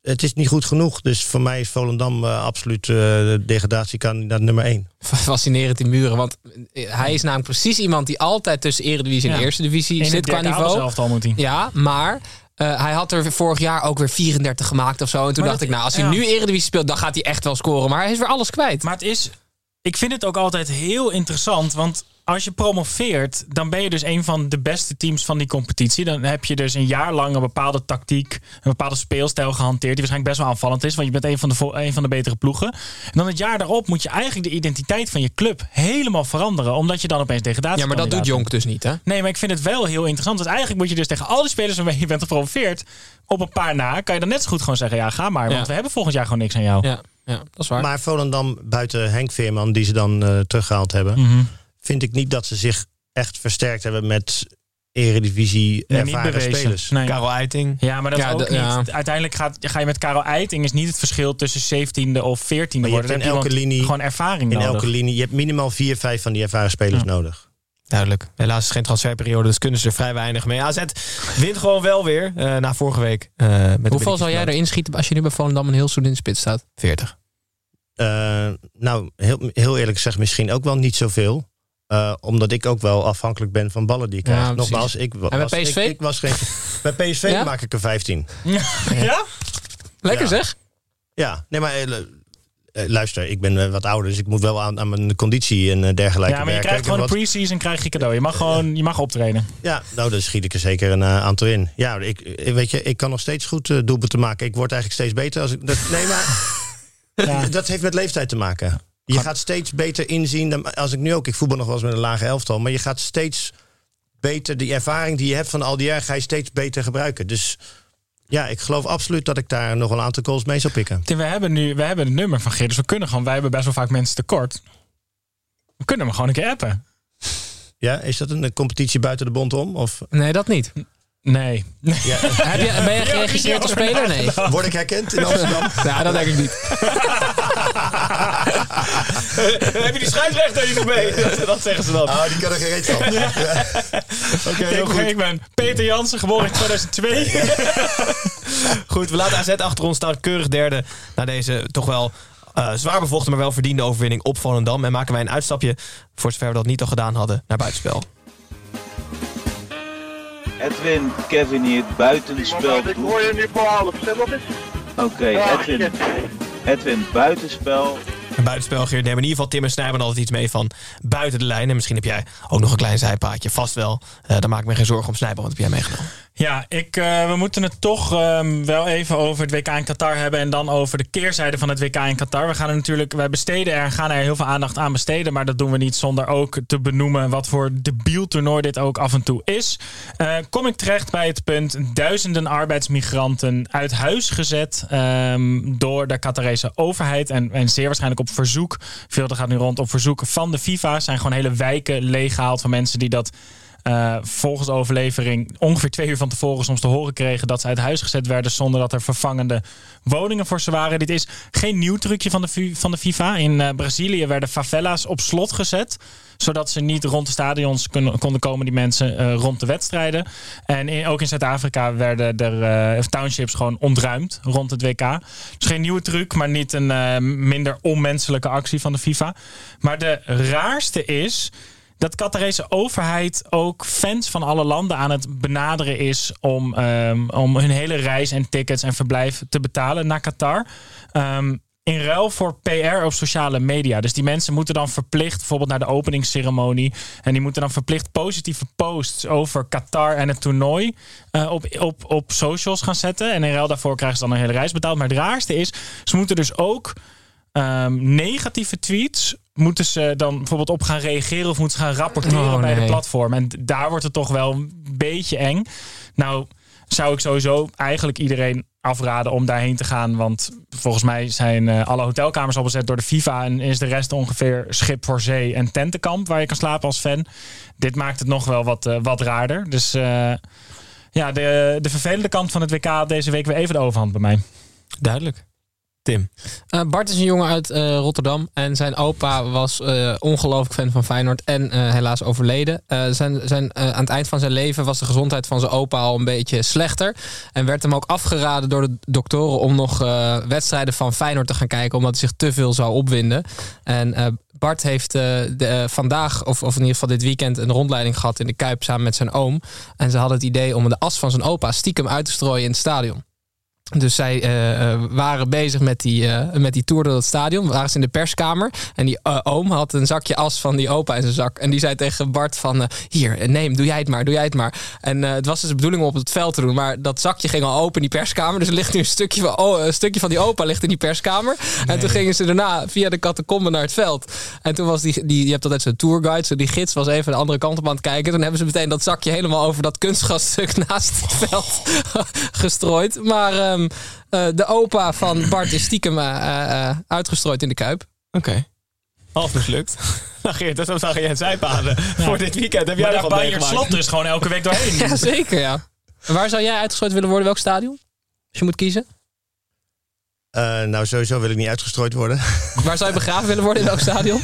het is niet goed genoeg. Dus voor mij is Volendam eh, absoluut eh, de degradatiekandidaat nummer één. (laughs) Fascinerend in muren. Want hij is namelijk precies iemand die altijd tussen Eredivisie en Ja. Eerste Divisie zit qua niveau. Moet hij. Ja, maar eh, hij had er vorig jaar ook weer 34 gemaakt of zo. En toen Maar dacht dat- ik, nou, als hij ja. nu Eredivisie speelt, dan gaat hij echt wel scoren. Maar hij is weer alles kwijt. Maar het is, ik vind het ook altijd heel interessant, want als je promoveert, dan ben je dus een van de beste teams van die competitie. Dan heb je dus een jaar lang een bepaalde tactiek, een bepaalde speelstijl gehanteerd, die waarschijnlijk best wel aanvallend is, want je bent een van de, een van de betere ploegen. En dan het jaar daarop moet je eigenlijk de identiteit van je club helemaal veranderen, omdat je dan opeens degradatie ja, maar dat doet Jonk dus niet, hè? Nee, maar ik vind het wel heel interessant. Want eigenlijk moet je dus tegen al die spelers waarmee je bent gepromoveerd, op een paar na, kan je dan net zo goed gewoon zeggen, ja, ga maar, Ja. want we hebben volgend jaar gewoon niks aan jou. Ja, ja dat is waar. Maar Volendam, buiten Henk Veerman, die ze dan eh, teruggehaald hebben, Mhm. Vind ik niet dat ze zich echt versterkt hebben met eredivisie Nee, niet ervaren bewezen. spelers. Nee. Karel Eiting. Ja, maar dat Ja, is ook niet. ja. Uiteindelijk gaat, ga je met Karel Eiting is niet het verschil tussen 17e of 14e Maar je worden. hebt in elke linie- gewoon ervaring In nodig. elke linie, je hebt minimaal vier, vijf van die ervaren spelers nodig. Duidelijk. Helaas is geen transferperiode, dus kunnen ze er vrij weinig mee. AZ wint gewoon wel weer eh, na vorige week. eh, met Hoeveel zou jij er erin schieten als je nu bij Volendam een heel in de spits staat? 40. Eh, nou, heel, heel eerlijk gezegd, misschien ook wel niet zoveel. Eh, omdat ik ook wel afhankelijk ben van ballen die ik Ja, krijg. precies. Nogmaals, ik, wa- En bij was, ik, PSV? ik was geen. Bij PSV Ja? maak ik er 15. ja? Lekker Ja. zeg. Ja, nee, maar eh, eh, luister, ik ben wat ouder, dus ik moet wel aan, aan mijn conditie en dergelijke Ja, maar je werken. krijgt gewoon een pre-season krijg je cadeau. Je mag gewoon je mag optreden. Ja, nou, dan schiet ik er zeker een aantal in. Ja, ik, weet je, ik kan nog steeds goed eh doelpunten maken. Ik word eigenlijk steeds beter. Als ik, dat, nee, maar (laughs) Ja. (laughs) dat heeft met leeftijd te maken. Je gaat steeds beter inzien. Dan, als ik nu ook, ik voetbal nog wel eens met een lage elftal. Maar je gaat steeds beter, die ervaring die je hebt van al die jaren, ga je steeds beter gebruiken. Dus ja, ik geloof absoluut dat ik daar nog wel een aantal goals mee zou pikken. Tim, We hebben nu we hebben het nummer van Geert, dus we kunnen gewoon. Wij hebben best wel vaak mensen tekort. We kunnen hem gewoon een keer appen. Ja, is dat een, competitie buiten de bond om? Of Nee, dat niet. Nee. ja, Heb je, ben je geregistreerd als speler? Nee. word ik herkend in Amsterdam? (laughs) Nou, dat denk ik niet. (laughs) Heb je die scheidsrechter hier nog mee? Dat, (laughs) dat zeggen ze dan. Ah, die kan er geen reet van. Oké, heel ik, goed. ik ben Peter Jansen, geboren in 2002. Goed, we laten AZ achter ons staan. Keurig derde na deze toch wel eh, zwaar bevochten, maar wel verdiende overwinning op Volendam. En maken wij een uitstapje, voor zover we dat niet al gedaan hadden, naar buitenspel. Edwin, Kevin hier, buitenspel. Ik hoor je nu voor half. Zeg wat is? Oké, Edwin. Edwin, buitenspel. Een buitenspel, Geert. Nemen in ieder geval Tim en Snijman altijd iets mee van buiten de lijn. En misschien heb jij ook nog een klein zijpaadje. Vast wel. Eh dan maak ik me geen zorgen om Snijman. Wat heb jij meegenomen? Ja, ik, eh, we moeten het toch ehm, wel even over het WK in Qatar hebben. En dan over de keerzijde van het WK in Qatar. We gaan er natuurlijk, wij besteden er, gaan er heel veel aandacht aan besteden. Maar dat doen we niet zonder ook te benoemen wat voor debiel toernooi dit ook af en toe is. Eh, kom ik terecht bij het punt duizenden arbeidsmigranten uit huis gezet ehm, door de Qatarese overheid. En, en zeer waarschijnlijk op verzoek, veel dat gaat nu rond op verzoek van de FIFA. Zijn gewoon hele wijken leeggehaald van mensen die dat eh, volgens de overlevering ongeveer twee uur van tevoren soms te horen kregen dat ze uit huis gezet werden zonder dat er vervangende woningen voor ze waren. Dit is geen nieuw trucje van de, van de FIFA. In eh, Brazilië werden favela's op slot gezet zodat ze niet rond de stadions konden komen, die mensen, eh, rond de wedstrijden. En ook in Zuid-Afrika werden er townships gewoon ontruimd rond het WK. Dus geen nieuwe truc, maar niet een minder onmenselijke actie van de FIFA. Maar de raarste is dat Qatarese overheid ook fans van alle landen aan het benaderen is om, ehm, om hun hele reis en tickets en verblijf te betalen naar Qatar. Ehm, in ruil voor PR op sociale media. Dus die mensen moeten dan verplicht, bijvoorbeeld naar de openingsceremonie. En die moeten dan verplicht positieve posts over Qatar en het toernooi eh, op, op, op socials gaan zetten. En in ruil daarvoor krijgen ze dan een hele reis betaald. Maar het raarste is, ze moeten dus ook ehm, negatieve tweets moeten ze dan bijvoorbeeld op gaan reageren of moeten ze gaan rapporteren Oh, bij de platform. En daar wordt het toch wel een beetje eng. Nou, zou ik sowieso eigenlijk iedereen afraden om daarheen te gaan. Want volgens mij zijn eh, alle hotelkamers al bezet door de FIFA. En is de rest ongeveer schip voor zee en tentenkamp waar je kan slapen als fan. Dit maakt het nog wel wat, eh, wat raarder. Dus eh, ja, de, de vervelende kant van het WK deze week weer even de overhand bij mij. Duidelijk. Eh, Bart is een jongen uit eh, Rotterdam. En zijn opa was eh, ongelooflijk fan van Feyenoord. En helaas overleden. Zijn, zijn, aan het eind van zijn leven was de gezondheid van zijn opa al een beetje slechter. En werd hem ook afgeraden door de doktoren om nog wedstrijden van Feyenoord te gaan kijken. Omdat hij zich te veel zou opwinden. En Bart heeft vandaag, of, of in ieder geval dit weekend, een rondleiding gehad in de Kuip samen met zijn oom. En ze hadden het idee om de as van zijn opa stiekem uit te strooien in het stadion. Dus zij eh, eh, waren bezig met die, eh, met die tour door het stadion. Waren ze in de perskamer. En die oom had een zakje as van die opa in zijn zak. En die zei tegen Bart van... hier, neem, doe jij het maar, doe jij het maar. En het was dus de bedoeling om op het veld te doen. Maar dat zakje ging al open in die perskamer. Dus er ligt nu een stukje van, oh, een stukje van die opa ligt in die perskamer. En toen gingen ze daarna via de catacombe naar het veld. En toen was die... die je hebt altijd zo'n tourguide. Zo die gids was even de andere kant op aan het kijken. Toen hebben ze meteen dat zakje helemaal over dat kunstgasstuk (laughs) naast het veld (laughs) gestrooid. Maar... ehm, eh, de opa van Bart is stiekem eh, eh, uitgestrooid in de Kuip. Oké. Half mislukt. (laughs) Nou Geert, dat was je het zijpaden voor dit weekend. Heb jij nog daar Bayern meegemaakt? slot dus gewoon elke week doorheen. (laughs) Ja, zeker ja. En waar zou jij uitgestrooid willen worden? Welk stadion? Als je moet kiezen. Eh, nou, sowieso wil ik niet uitgestrooid worden. (laughs) Waar zou je begraven willen worden? In welk stadion?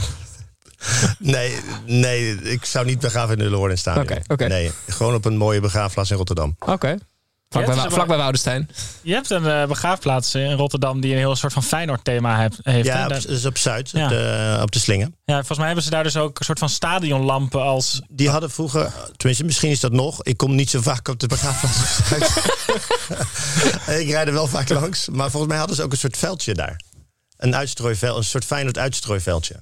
nee, nee, ik zou niet begraven willen worden in het stadion. Oké, oké. Nee, gewoon op een mooie begraafplaats in Rotterdam. Oké. Vlak, bij, is vlak bij Woudestein. Je hebt een eh, begraafplaats in Rotterdam die een heel soort van Feyenoord thema heeft. heeft Ja, op, Daar- dus op Zuid, Ja. op, de, op de Slingen. ja, volgens mij hebben ze daar dus ook een soort van stadionlampen als... Die hadden vroeger, tenminste misschien is dat nog. Ik kom niet zo vaak op de begraafplaats op Zuid. (laughs) ik rijd er wel vaak langs. Maar volgens mij hadden ze ook een soort veldje daar. Een uitstrooiveld, een soort Feyenoord uitstrooiveldje.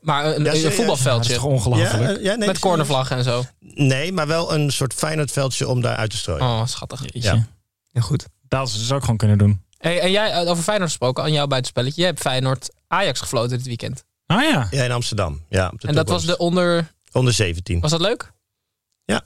Maar een, Ja, voetbalveldje. Dat is toch ongelooflijk? Ja, eh, ja, nee, met cornervlaggen en zo. Nee, maar wel een soort Feyenoordveldje om daar uit te strooien. Oh, schattig. Jeetje. Ja, goed. Dat ze dus ook gewoon kunnen doen. Hey, en jij, eh, over Feyenoord gesproken, aan jou buitenspelletje. Jij hebt Feyenoord Ajax gefloten dit weekend. Ah ja. Ja, in Amsterdam. Ja, op de En dat was de onder... Onder 17. Was dat leuk? (laughs)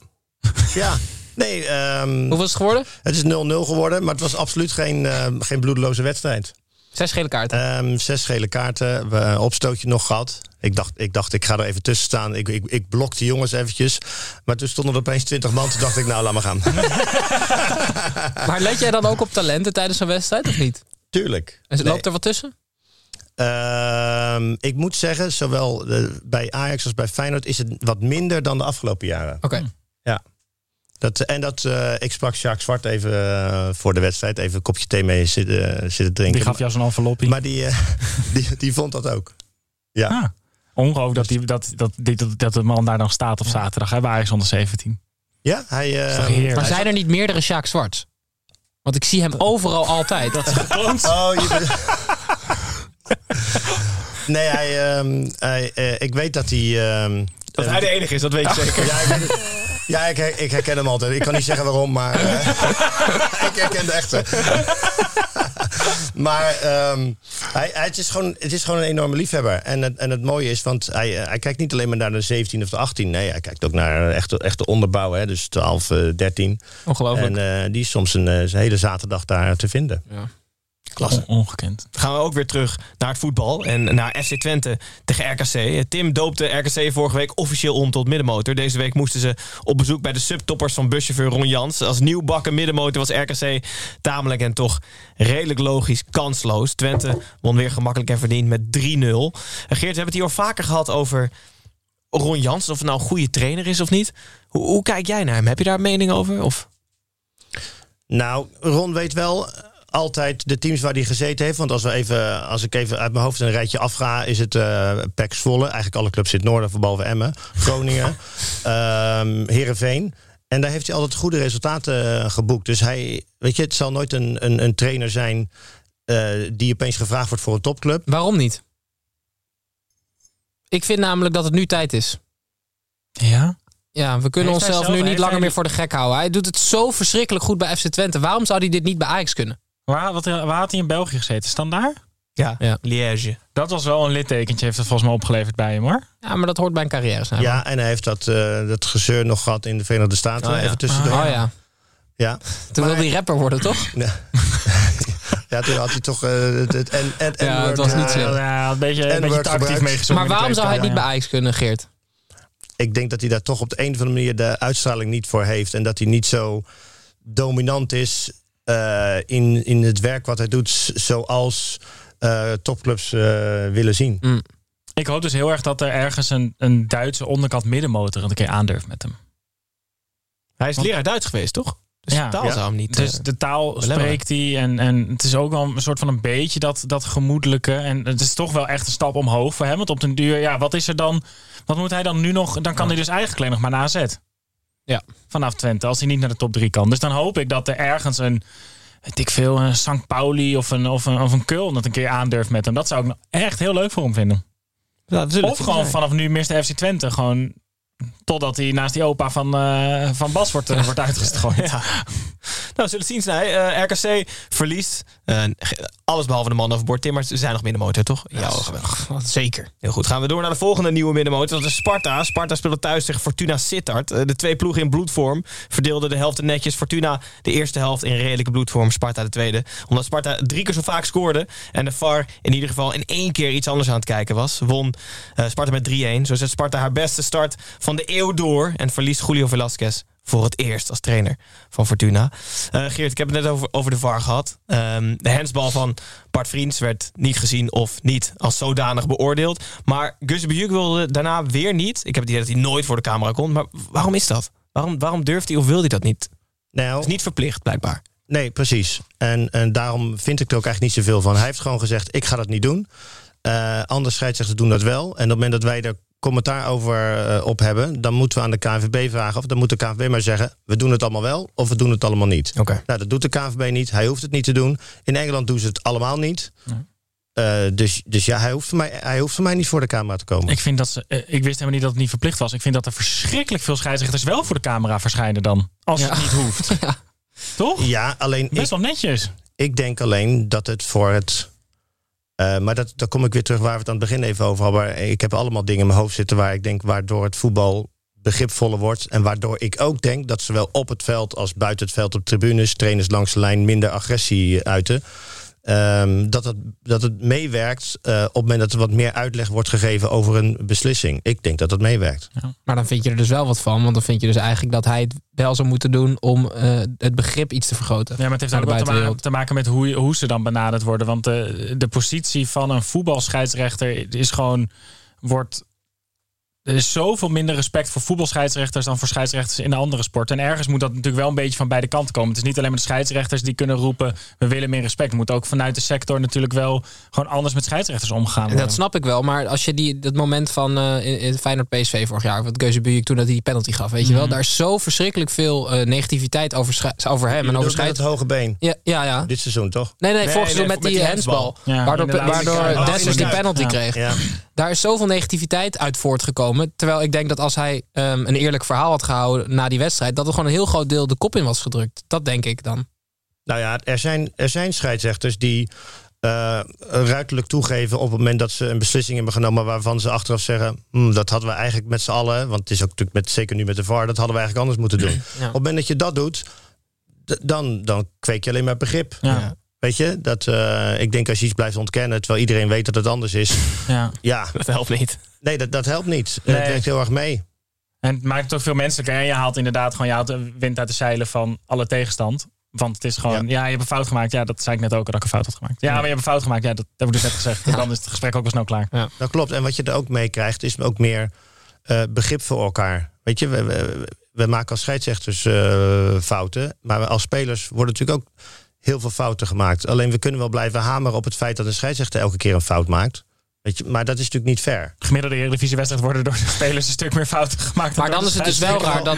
Ja. Nee, ehm, Hoeveel is het geworden? het is 0-0 geworden, maar het was absoluut geen, ehm, geen bloedeloze wedstrijd. Zes gele kaarten. Ehm, zes gele kaarten, we een opstootje nog gehad. Ik dacht, ik dacht, ik ga er even tussen staan. Ik, ik, ik blok de jongens eventjes. Maar toen stonden er opeens 20 man. Toen dacht ik, nou, laat maar gaan. (laughs) Maar let jij dan ook op talenten tijdens een wedstrijd of niet? Tuurlijk. En Nee. loopt er wat tussen? Ehm, ik moet zeggen, zowel eh, bij Ajax als bij Feyenoord is het wat minder dan de afgelopen jaren. Oké. Ja. Dat, en dat, eh, ik sprak Jacques Zwart even eh, voor de wedstrijd. Even een kopje thee mee zitten, zitten drinken. Die gaf jou zo'n enveloppie. Maar die, eh, (laughs) die, die vond dat ook. Ja. Ah. Ongelooflijk dat, die, dat, dat, die- dat, dat de man daar dan staat op zaterdag. Hè, bij Ajax onder 17. Ja, hij... eh? Maar zijn er niet meerdere Sjaak Zwarts? Want ik zie hem overal altijd. (laughs) Oh, je bent- (laughs) Nee, hij, ehm, hij, eh, ik weet dat hij... ehm, Dat eh, hij de enige is, dat weet je zeker. (laughs) Ja, ik, weet. Ja ik, ik herken hem altijd. Ik kan niet zeggen waarom, maar eh, (laughs) ik herken de echte. maar ehm, hij, hij, het, is gewoon, het is gewoon een enorme liefhebber. En het, en het mooie is, want hij, eh, hij kijkt niet alleen maar naar de 17 of de 18. Nee, hij kijkt ook naar echte, echte onderbouw. Hè, dus 12, eh, 13. Ongelooflijk. En eh, die is soms een, zijn hele zaterdag daar te vinden. Ja. Klasse. On- ongekend. gaan we ook weer terug naar het voetbal en naar FC Twente tegen RKC. Tim doopte RKC vorige week officieel om tot middenmotor. Deze week moesten ze op bezoek bij de subtoppers van buschauffeur Ron Jans. Als nieuwbakken middenmotor was RKC tamelijk en toch redelijk logisch kansloos. Twente won weer gemakkelijk en verdiend met 3-0. En Geert, we hebben het hier al vaker gehad over Ron Jans. Of het nou een goede trainer is of niet. Hoe, hoe kijk jij naar hem? Heb je daar een mening over? Of? Nou, Ron weet wel altijd de teams waar hij gezeten heeft. Want als, we even, als ik even uit mijn hoofd een rijtje afga... is het eh PEC Zwolle. Eigenlijk alle clubs in het noorden, behalve Emmen. Groningen. (laughs) ehm Heerenveen. En daar heeft hij altijd goede resultaten eh, geboekt. Dus hij, weet je, het zal nooit een, een, een trainer zijn... eh, die opeens gevraagd wordt voor een topclub. Waarom niet? Ik vind namelijk dat het nu tijd is. Ja? Ja, we kunnen onszelf zelf- nu niet langer hij- meer voor de gek houden. Hij doet het zo verschrikkelijk goed bij FC Twente. Waarom zou hij dit niet bij Ajax kunnen? Waar, wat, waar had hij in België gezeten? Standaard? Ja, Ja. Liège. Dat was wel een littekentje, heeft het volgens mij opgeleverd bij hem hoor. Ja, maar dat hoort bij een carrière. Zijn. Ja, en hij heeft dat, eh, dat gezeur nog gehad in de Verenigde Staten. Oh ja. Even tussendoor. Oh ja. Ja. Toen wilde hij rapper worden, toch? (laughs) ja, toen had hij toch eh, het, en, en, Ja, het was niet eh, zo. Ja, een beetje, een beetje te actief gebruikt. meegezongen. Maar waarom zou hij het niet bij Ajax kunnen, Geert? Ik denk dat hij daar toch op de een of andere manier de uitstraling niet voor heeft. En dat hij niet zo dominant is eh, in, in het werk wat hij doet, zoals eh, topclubs eh, willen zien. ja. Ik hoop dus heel erg dat er ergens een, een Duitse onderkant middenmotor een keer aandurft met hem. Hij is Want- leraar Duits geweest, toch? Dus Ja. de taal Ja. zou hem niet... Dus de taal belemmeren. spreekt hij en, en het is ook wel een soort van een beetje dat, dat gemoedelijke. En het is toch wel echt een stap omhoog voor hem. Want op den duur, ja, wat is er dan? Wat moet hij dan nu nog? Dan kan hij dus eigenlijk alleen nog maar naar AZ. Ja. Vanaf Twente, als hij niet naar de top 3 kan. Dus dan hoop ik dat er ergens een, weet ik veel, een St. Pauli of een, of een, of een Köln dat een keer aandurft met hem. Dat zou ik nou echt heel leuk voor hem vinden. ja, Of gewoon vanaf nu de FC Twente gewoon... Totdat hij naast die opa van, eh, van Bas wordt, eh, wordt uitgestrooid. Ja. (laughs) Nou, we zullen het zien. Snij. Eh, RKC verliest. Alles behalve de man overboord. Tim, maar ze zijn nog middenmotor, toch? Ja. Zeker. Heel goed. Gaan we door naar de volgende nieuwe middenmotor. Dat is Sparta. Sparta speelde thuis tegen Fortuna Sittard. De twee ploegen in bloedvorm verdeelden de helft netjes. Fortuna de eerste helft in redelijke bloedvorm. Sparta de tweede. Omdat Sparta drie keer zo vaak scoorde. En de VAR in ieder geval in één keer iets anders aan het kijken was. Won Sparta met 3-1. Zo zet Sparta haar beste start van de eeuw door. En verliest Julio Velasquez voor het eerst als trainer van Fortuna. Eh, Geert, ik heb het net over, over de VAR gehad. Ehm, de handsbal van Bart Vriends werd niet gezien of niet als zodanig beoordeeld. Maar Gus wilde daarna weer niet. Ik heb het idee dat hij nooit voor de camera kon. Maar waarom is dat? Waarom, waarom durft hij of wil hij dat niet? Nou, is niet verplicht, blijkbaar. Nee, precies. En, en daarom vind ik er ook echt niet zoveel van. Hij heeft gewoon gezegd, ik ga dat niet doen. Eh andere scheidsrechters doen dat wel. En op het moment dat wij er commentaar over eh, op hebben... dan moeten we aan de KNVB vragen... of dan moet de KNVB maar zeggen... we doen het allemaal wel of we doen het allemaal niet. Oké. Nou, dat doet de KNVB niet. Hij hoeft het niet te doen. In Engeland doen ze het allemaal niet. Eh, dus, dus ja, hij hoeft, voor mij, hij hoeft voor mij niet voor de camera te komen. Ik vind dat ze, eh, ik wist helemaal niet dat het niet verplicht was. Ik vind dat er verschrikkelijk veel scheidsrechters wel voor de camera verschijnen dan. Als Ja. het niet hoeft. (laughs) Toch? Ja, alleen Best ik, wel netjes. ik denk alleen dat het voor het. Eh, maar dat, daar kom ik weer terug waar we het aan het begin even over hadden. Ik heb allemaal dingen in mijn hoofd zitten waar ik denk waardoor het voetbal begripvoller wordt. En waardoor ik ook denk dat zowel op het veld als buiten het veld op tribunes, trainers langs de lijn minder agressie uiten. Ehm, dat, het, dat het meewerkt eh, op het moment dat er wat meer uitleg wordt gegeven over een beslissing. Ik denk dat dat meewerkt. Maar dan vind je er dus wel wat van. Want dan vind je dus eigenlijk dat hij het wel zou moeten doen om eh, het begrip iets te vergroten. Ja, maar het heeft ook wel te, ma- buitenwereld. te maken met hoe, hoe ze dan benaderd worden. Want de, de positie van een voetbalscheidsrechter is gewoon. Wordt, er is zoveel minder respect voor voetbalscheidsrechters dan voor scheidsrechters in de andere sporten. En ergens moet dat natuurlijk wel een beetje van beide kanten komen. Het is niet alleen maar de scheidsrechters die kunnen roepen: we willen meer respect. Er moet ook vanuit de sector natuurlijk wel gewoon anders met scheidsrechters omgaan. Worden. dat snap ik wel, maar als je die, dat moment van eh in, in Feyenoord PSV vorig jaar, wat Geuze toen dat hij die penalty gaf, weet je wel, Mhm. daar is zo verschrikkelijk veel eh, negativiteit over, over hem en over het scheids. hoge been. Ja, ja, ja. Dit seizoen toch? Nee, nee, Nee, vorig seizoen nee, met met die handsbal. Ja, waardoor waardoor Dessers die penalty Ja. kreeg. Ja. Daar is zoveel negativiteit uit voortgekomen. Terwijl ik denk dat als hij ehm, een eerlijk verhaal had gehouden na die wedstrijd, dat er gewoon een heel groot deel de kop in was gedrukt. Dat denk ik dan. Nou ja, er zijn, er zijn scheidsrechters die eh, ruiterlijk toegeven op het moment dat ze een beslissing hebben genomen waarvan ze achteraf zeggen, "Hmm, dat hadden we eigenlijk met z'n allen, want het is ook natuurlijk met, zeker nu met de VAR, dat hadden we eigenlijk anders moeten doen. Ja. Op het moment dat je dat doet, dan, dan kweek je alleen maar begrip. Ja. Weet je, dat, eh, ik denk als je iets blijft ontkennen, terwijl iedereen weet dat het anders is, (laughs) Ja. ja, (laughs) Dat helpt niet. nee, dat, dat helpt niet. Nee. Het werkt heel erg mee. En het maakt het ook veel menselijker. En je haalt inderdaad gewoon je haalt de wind uit de zeilen van alle tegenstand. Want het is gewoon, ja, je hebt een fout gemaakt. Ja, dat zei ik net ook, dat ik een fout had gemaakt. Ja, maar je hebt een fout gemaakt. Ja, dat, dat heb ik dus net gezegd. En dan is het gesprek ook wel snel klaar. Dat klopt. En wat je er ook mee krijgt, is ook meer eh, begrip voor elkaar. Weet je, we, we, we maken als scheidsrechters eh, fouten. Maar als spelers worden natuurlijk ook heel veel fouten gemaakt. Alleen we kunnen wel blijven hameren op het feit dat een scheidsrechter elke keer een fout maakt. Weet je, maar dat is natuurlijk niet fair. Gemiddelde Eredivisie-wedstrijd worden door de spelers een stuk meer fouten gemaakt. Maar dan is het dus wel raar dat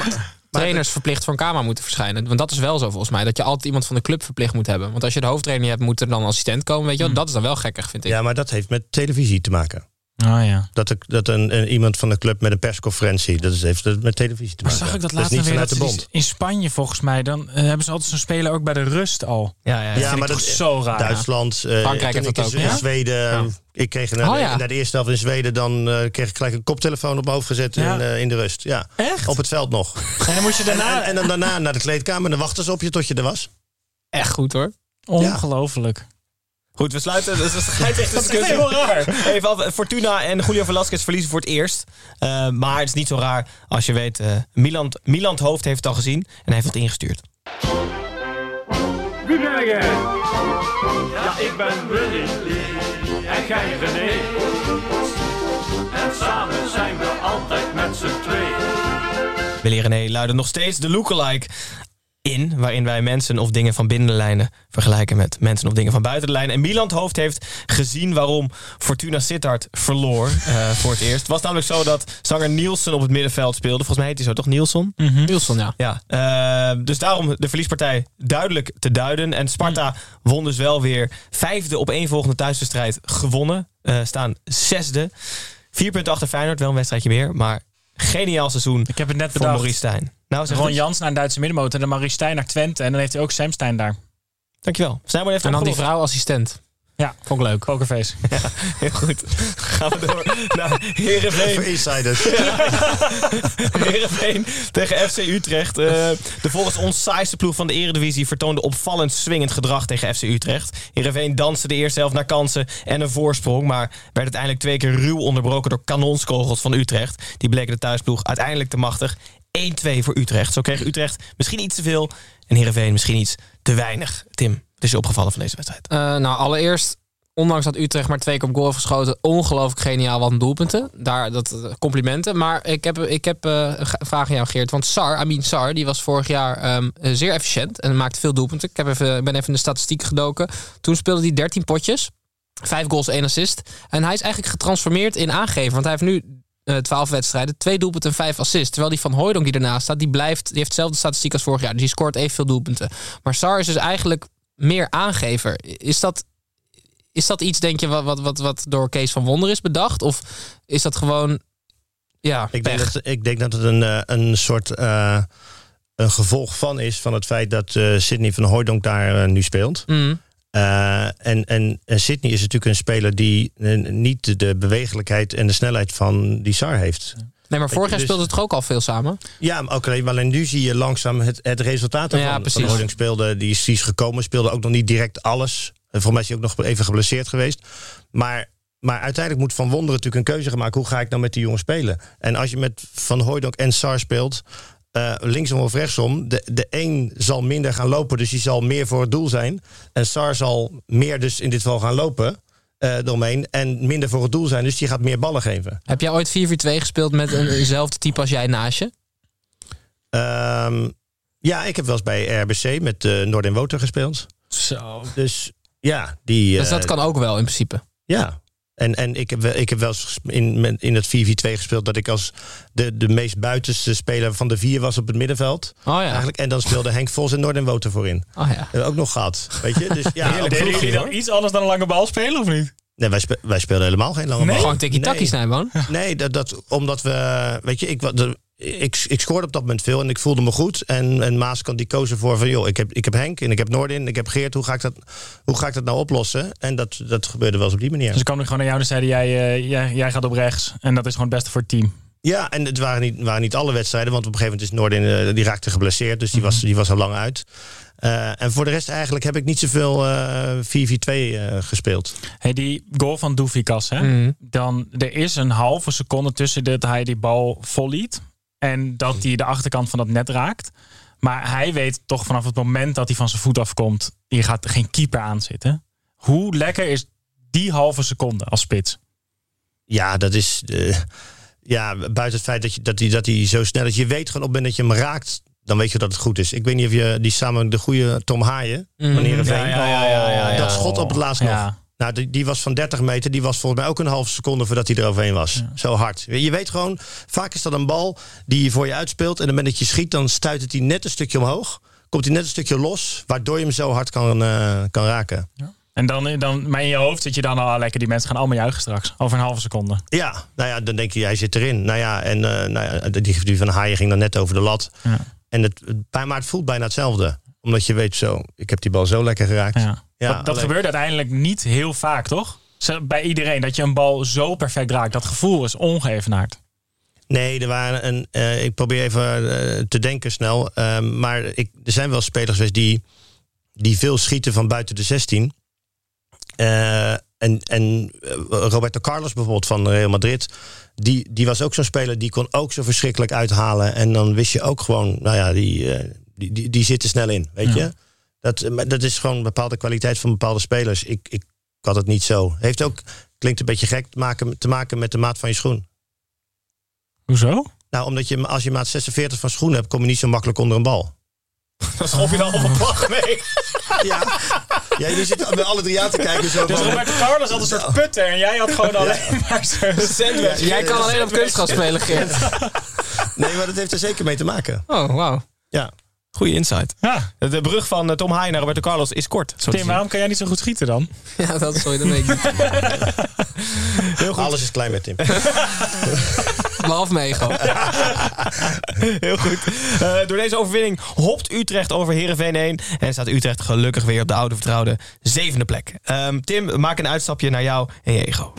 trainers verplicht voor een camera moeten verschijnen. Want dat is wel zo volgens mij. Dat je altijd iemand van de club verplicht moet hebben. Want als je de hoofdtrainer hebt, moet er dan een assistent komen. Weet je wel? Dat is dan wel gekkig, vind ik. Ja, maar dat heeft met televisie te maken. Oh ja. Dat, er, dat een, een- iemand van de club met een persconferentie, dat is, heeft dat met televisie te Maar maken. zag ik dat is laatst niet weer vanuit dat de bond. die- in Spanje volgens mij dan eh, hebben ze altijd zo'n speler ook bij de rust al. Ja, ja, Dat Ja, maar ik dat toch zo raar. Duitsland, eh, Frankrijk heeft ik dat in, ook, in ja. Zweden, ik kreeg naar, Oh, de, ja. naar de eerste helft in Zweden, dan eh, kreeg ik gelijk een koptelefoon op mijn hoofd gezet Ja. in, eh, in de rust. Ja, Echt? op het veld nog. En dan moet je (laughs) En, daarna... en, en dan daarna naar de kleedkamer en dan wachten ze op je tot je er was. Echt goed hoor. Ongelooflijk. Goed, we sluiten. Dus (laughs) dat is echt heel raar. Even af. Fortuna en Julio Velasquez verliezen voor het eerst. Eh, maar het is niet zo raar als je weet... eh Milan, Milan Hoofd heeft het al gezien en hij heeft het ingestuurd. Wie ben jij? Ja, ik ben Willy. En jij René. En samen zijn we altijd met z'n tweeën. Willy René luiden nog steeds de lookalike in... waarin wij mensen of dingen van binnen de lijnen vergelijken met mensen of dingen van buiten de lijnen. En Milan Hoofd heeft gezien waarom Fortuna Sittard verloor eh, (laughs) voor het eerst. Het was namelijk zo dat zanger Nielsen op het middenveld speelde. Volgens mij heet hij zo toch, Nielsen? Nielsen, ja. Ja, eh, dus daarom de verliespartij duidelijk te duiden. En Sparta won dus wel weer vijfde op één volgende thuiswedstrijd gewonnen. Eh, staan zesde. Vier punten achter Feyenoord, wel een wedstrijdje meer. Maar geniaal seizoen Ik heb het net bedacht. Maurice Stijn. Nou, Ron het. Jans naar een Duitse middenmotor en dan Maurice Stijn naar Twente. En dan heeft hij ook Sam Stein daar. Dankjewel. Snijboon heeft En dan die opgelost. vrouw assistent. Ja. Vond ik leuk. Pokerface. (laughs) Heel goed. Gaan we door (laughs) naar Heerenveen. Insiders. (laughs) Heerenveen tegen FC Utrecht. Eh, de volgens ons saaiste ploeg van de eredivisie vertoonde opvallend swingend gedrag tegen FC Utrecht. Heerenveen danste de eerste helft naar kansen en een voorsprong, maar werd uiteindelijk twee keer ruw onderbroken door kanonskogels van Utrecht. Die bleken de thuisploeg uiteindelijk te machtig. 1-2 voor Utrecht. Zo kreeg Utrecht misschien iets te veel en Heerenveen misschien iets te weinig. Tim, wat is je opgevallen van deze wedstrijd? Eh, nou, allereerst, ondanks dat Utrecht maar twee keer op goal heeft geschoten, ongelooflijk geniaal wat doelpunten. Daar, dat, eh, complimenten. Maar ik heb, ik heb eh, een vraag aan jou, Geert. Want Sar, Amin Sar, die was vorig jaar ehm, eh, zeer efficiënt en maakte veel doelpunten. Ik heb even, ben even in de statistiek gedoken. Toen speelde hij 13 potjes, vijf goals, één assist. En hij is eigenlijk getransformeerd in aangever. Want hij heeft nu eh 12 wedstrijden, twee doelpunten en vijf assists. Terwijl die van Hooydonk die ernaast staat, die, blijft, die heeft dezelfde statistiek als vorig jaar. Dus die scoort evenveel doelpunten. Maar Sar is dus eigenlijk meer aangever. Is dat, is dat iets, denk je, wat, wat, wat, wat door Kees van Wonder is bedacht? Of is dat gewoon, ja, Ik denk, dat, ik denk dat het een, eh, een soort eh, een gevolg van is van het feit dat eh Sidney van Hooijdonk daar nu speelt. Mm. Eh, en, en, en Sidney is natuurlijk een speler die eh, niet de- bewegelijkheid en de snelheid van die Sar heeft. Nee, maar vorig jaar Dus- speelde het toch ook al veel samen? Ja, maar ook alleen, maar alleen nu zie je langzaam het, het resultaat ervan. Ja, Van precies. Hooijdonk speelde, die is, die is gekomen, speelde ook nog niet direct alles. En voor mij is hij ook nog even geblesseerd geweest. Maar, maar uiteindelijk moet Van Wonderen natuurlijk een keuze gaan maken. Hoe ga ik nou met die jongen spelen? En als je met Van Hooijdonk en Sar speelt... eh, linksom of rechtsom. De, de een zal minder gaan lopen, dus die zal meer voor het doel zijn. En Sar zal meer dus in dit geval gaan lopen eh eromheen. En minder voor het doel zijn, dus die gaat meer ballen geven. Heb jij ooit 4-4-2 gespeeld met een- eenzelfde type als jij naast je? Ehm, ja, ik heb wel eens bij RBC met uh, Noord en Woter gespeeld. Zo. Dus ja, die... Dus dat eh, kan ook wel in principe. Ja. En, en ik, heb, wel- ik heb wel eens in, in het 4-4-2 gespeeld dat ik als de, de meest buitenste speler van de vier was op het middenveld. Oh ja. Eigenlijk. En dan speelde Henk Vos en Noord en Woter voorin. Oh ja. Dat ook nog gehad. Weet je? Dus (laughs) ja, Heerlijk. Deden jullie dan hoor. iets anders dan een lange bal spelen of niet? Nee, wij, spe- wij speelden helemaal geen lange Nee? bal. Gewoon tiki-taki Nee. Snijboon. Nee, dat, dat, omdat we, weet je, ik, de, ik, ik scoorde op dat moment veel en ik voelde me goed. En, en Maaskant die koos ervoor van, joh, ik heb, ik heb Henk en ik heb Noordin en ik heb Geert. Hoe ga ik dat, hoe ga ik dat nou oplossen? En dat, dat gebeurde wel eens op die manier. Dus ik kwam gewoon naar jou en zeiden jij, eh, jij, jij gaat op rechts. En dat is gewoon het beste voor het team. Ja, en het waren niet, waren niet alle wedstrijden. Want op een gegeven moment is Noordin, eh, die raakte geblesseerd. Dus die, was, die was al lang uit. Eh, en voor de rest eigenlijk heb ik niet zoveel eh 4-4-2 eh, gespeeld. Hey, die goal van Doefikas, hè? Mhm. Dan, er is een halve seconde tussen dat hij die bal volliet en dat hij de achterkant van dat net raakt. Maar hij weet toch vanaf het moment dat hij van zijn voet afkomt, hier gaat geen keeper aan zitten. Hoe lekker is die halve seconde als spits? Ja, dat is... eh, ja, buiten het feit dat, je, dat, hij, dat hij zo snel is. Je weet gewoon op het moment dat je hem raakt, dan weet je dat het goed is. Ik weet niet of je die samen de goede Tom Haaien, Ja, ja, ja, ja, ja, ja. dat schot op het laatst nog. Ja. Nou, die, die was van 30 meter. Die was volgens mij ook een halve seconde voordat hij eroverheen was. Zo hard. Je weet gewoon, vaak is dat een bal die je voor je uitspeelt. En op het moment dat je schiet, dan stuit het hij net een stukje omhoog. Komt hij net een stukje los, waardoor je hem zo hard kan, eh, kan raken. En dan, dan, maar in je hoofd zit je dan al ah, lekker, die mensen gaan allemaal juichen straks. Over een halve seconde. Ja, nou ja, dan denk je, jij zit erin. Nou ja, en eh, nou ja, die, die van Haaien ging dan net over de lat. Ja. En het, het, bij- maar het voelt bijna hetzelfde. Omdat je weet zo, ik heb die bal zo lekker geraakt. Ja. Ja, dat gebeurt uiteindelijk niet heel vaak, toch? Bij iedereen, dat je een bal zo perfect raakt. Dat gevoel is ongeëvenaard. Nee, er waren een. eh, ik probeer even eh, te denken snel. Ehm, maar ik, er zijn wel spelers geweest die, die veel schieten van buiten de 16. Eh, en en Roberto Carlos bijvoorbeeld van Real Madrid. Die, die was ook zo'n speler die kon ook zo verschrikkelijk uithalen. En dan wist je ook gewoon, nou ja, die, eh, die, die, die zitten snel in, weet Ja. je. Dat, maar dat is gewoon een bepaalde kwaliteit van bepaalde spelers. Ik, ik had het niet zo. Heeft ook, klinkt een beetje gek, te maken, te maken met de maat van je schoen. Hoezo? Nou, omdat je als je maat 46 van schoen hebt, kom je niet zo makkelijk onder een bal. (laughs) Dan schop je dan op een plag mee. (laughs) Ja, ja jullie zitten met alle drie aan te kijken. Zo Dus Roberto Carlos had een soort putter en jij had gewoon alleen maar zo'n Sandwich. Jij kan alleen op kunstgras spelen, Geert. Nee, maar dat heeft er zeker mee te maken. Oh, wauw. Ja. Goeie insight. Ja. De brug van eh, Tom Haaien naar Roberto Carlos is kort. Tim, waarom kan jij niet zo goed schieten dan? (laughs) Ja, dat sorry, dat weet ik niet. (laughs) Heel goed. Alles is klein met Tim. (laughs) Behalve Mego. Heel goed. Eh, door deze overwinning hopt Utrecht over Heerenveen 1. En staat Utrecht gelukkig weer op de oude vertrouwde zevende plek. Ehm, Tim, maak een uitstapje naar jou en je ego.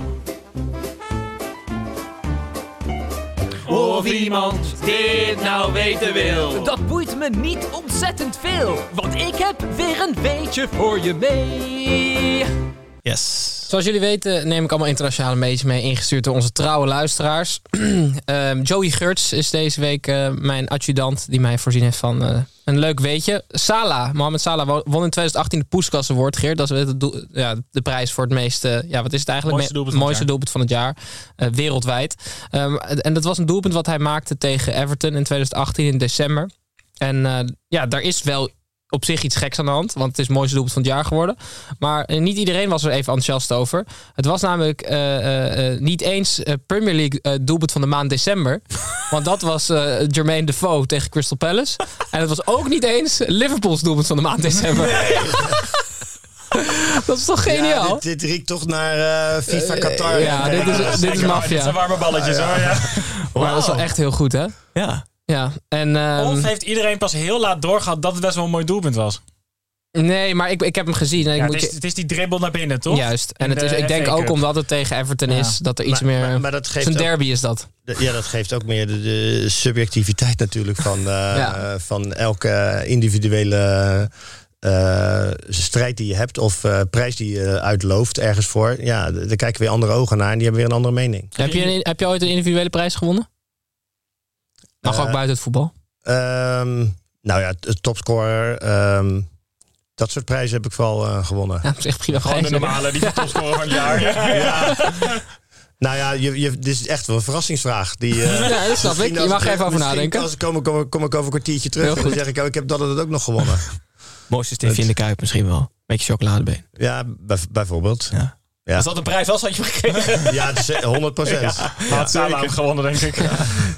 Of iemand dit nou weten wil. Dat boeit me niet ontzettend veel, want ik heb weer een weetje voor je mee. Yes. Zoals jullie weten neem ik allemaal internationale meetjes mee, ingestuurd door onze trouwe luisteraars. (clears throat) Ehm, Joey Geurts is deze week eh, mijn adjudant die mij voorzien heeft van eh, een leuk weetje. Salah, Mohamed Salah won in 2018 de Poeskas Award, Geert. Dat is doel- ja, de prijs voor het meeste, ja wat is het eigenlijk? Mooiste doelpunt van het mooiste jaar. doelpunt van het jaar, eh, wereldwijd. Ehm, en dat was een doelpunt wat hij maakte tegen Everton in 2018 in december. En ja, daar is wel op zich iets geks aan de hand. Want het is het mooiste doelpunt van het jaar geworden. Maar eh, niet iedereen was er even enthousiast over. Het was namelijk eh, eh, eh, niet eens Premier League eh, doelpunt van de maand december. (laughs) Want dat was eh Jermaine Defoe tegen Crystal Palace. En het was ook niet eens Liverpool's doelpunt van de maand december. (laughs) dat is toch geniaal? Ja, dit, dit riekt toch naar eh, FIFA Qatar. ja, dit is, dit is Zeker, maffia. Dit zijn warme balletjes hoor. Ja. Maar dat is wel echt heel goed, hè? Ja. Ja, en... ehm, Of heeft iedereen pas heel laat doorgehad dat het best wel een mooi doelpunt was? nee, maar ik, ik heb hem gezien. En ik Ja, moet het, is, je- het is die dribbel naar binnen, toch? Juist. En het is, ik denk ook omdat het tegen Everton Ja. is, dat er iets Maar- meer... maar- maar dat geeft zijn ook- derby is dat. De- Ja, dat geeft ook meer de, de subjectiviteit natuurlijk van, eh, (laughs) Ja. van elke individuele eh, strijd die je hebt of eh, prijs die je uitlooft ergens voor. Ja, daar kijken weer andere ogen naar en die hebben weer een andere mening. Heb je, een- heb je ooit een individuele prijs gewonnen? Mag Eh, ook buiten het voetbal. Ehm, nou ja, t- topscorer, ehm, dat soort prijzen heb ik wel eh, gewonnen. Ja, dat is echt prima Gewoon de normale, die (laughs) topscorer van het jaar. Ja. Nou ja, je, je, dit is echt wel een verrassingsvraag. Die, eh, (laughs) Ja, dat snap ik. Je mag er even over nadenken. Als, kom, kom, kom ik over een kwartiertje terug Heel en dan goed. zeg ik, oh, ik heb dat en dat ook nog gewonnen. Mooiste stiftje in de kuip misschien wel. Beetje chocoladebeen. Ja, bij- bijvoorbeeld. Ja. Ja. Als dat een prijs was, had je gekregen. Ja, het is 100 procent. Had Salah hem gewonnen, denk ik.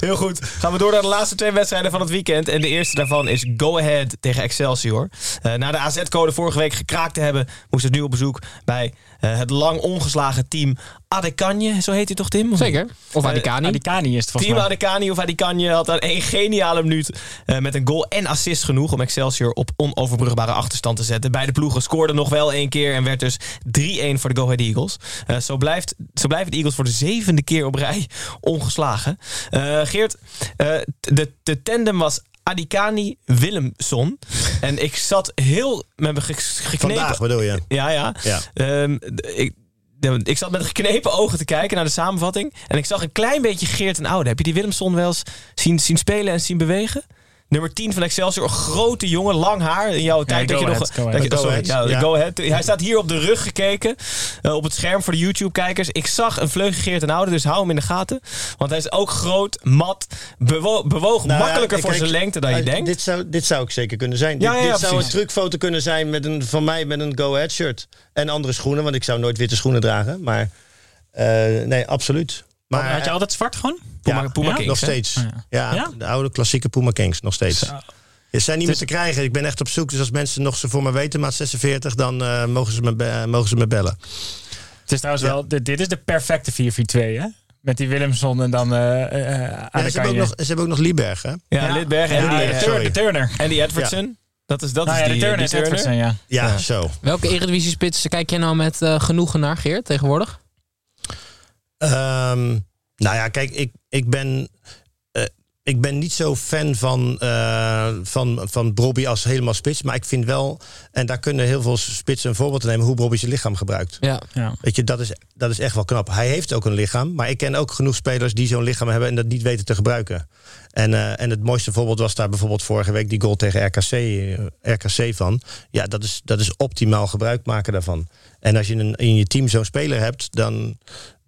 Heel goed. Gaan we door naar de laatste twee wedstrijden van het weekend. En de eerste daarvan is Go Ahead tegen Excelsior. Eh, na de AZ-code vorige week gekraakt te hebben... moest het nu op bezoek bij eh, het lang ongeslagen team Adekanje. Zo heet hij toch, Tim? Zeker. Of Eh, Adikani. Adikani is het volgens Team. Adekani of Adikanje had dan één geniale minuut eh, met een goal en assist genoeg om Excelsior op onoverbrugbare achterstand te zetten. Beide ploegen scoorden nog wel één keer en werd dus 3-1 voor de Go Ahead Eagles. Eh, zo, blijft, zo blijven de Eagles voor de zevende keer op rij ongeslagen. Eh, Geert, eh, de, de tandem was Adikani Willemson. en ik zat heel met mijn ge- geknepen... Vandaag bedoel je? Ja, ja. Ja. Ehm, ik, ik zat met geknepen ogen te kijken naar de samenvatting. En ik zag een klein beetje Geert en Oude. Heb je die Willemson wel eens zien, zien spelen en zien beweegen? Nummer 10 van Excelsior, een grote jongen, lang haar. In jouw tijd dat Go je Ahead, nog... Go dat Ahead. Hij staat hier op de rug gekeken. eh, op het scherm voor de YouTube-kijkers. Ik zag een vleugje Geert en Oude, dus hou hem in de gaten. Want hij is ook groot, mat, bewo bewoog Nou ja, makkelijker voor kijk, zijn lengte dan je eh, denkt. Dit zou, dit zou ik zeker kunnen zijn. Ja, dit ja, ja, dit zou een trucfoto kunnen zijn met een, van mij met een Go Ahead shirt. En andere schoenen, want ik zou nooit witte schoenen dragen. Maar eh, nee, absoluut. Maar Had je altijd zwart gewoon? Puma, ja, Puma ja, Kings, nog steeds. Oh, Ja, Ja? de oude klassieke Puma Kings nog steeds. Ze zijn niet meer te krijgen. Ik ben echt op zoek. Dus als mensen nog ze voor me weten, maat 46, dan eh, mogen, ze me eh, mogen ze me bellen. Het is trouwens wel, dit, dit is de perfecte 4-4-2, hè? Met die Willemson en dan eh eh, Ja, de ze, hebben ook nog, ze hebben ook nog Lieberg, hè? Ja, Lidberg en Ja, die, de Turner. en die Edwardson. Dat is, dat Nou is ja, die, de Turner die is Edwardson, ja. Ja, zo. Welke Eredivisie-spits kijk je nou met genoegen naar, Geert, tegenwoordig? Ehm, nou ja, kijk, ik, ik ben. eh, ik ben niet zo fan van, eh van, van Bobby als helemaal spits. Maar ik vind wel, en daar kunnen heel veel spitsen een voorbeeld nemen, hoe Bobby zijn lichaam gebruikt. Ja. Ja. Weet je, dat is, dat is echt wel knap. Hij heeft ook een lichaam, maar ik ken ook genoeg spelers die zo'n lichaam hebben en dat niet weten te gebruiken. En, eh, en het mooiste voorbeeld was daar bijvoorbeeld vorige week die goal tegen RKC, RKC van. Ja, dat is, dat is optimaal gebruik maken daarvan. En als je een, in je team zo'n speler hebt, dan,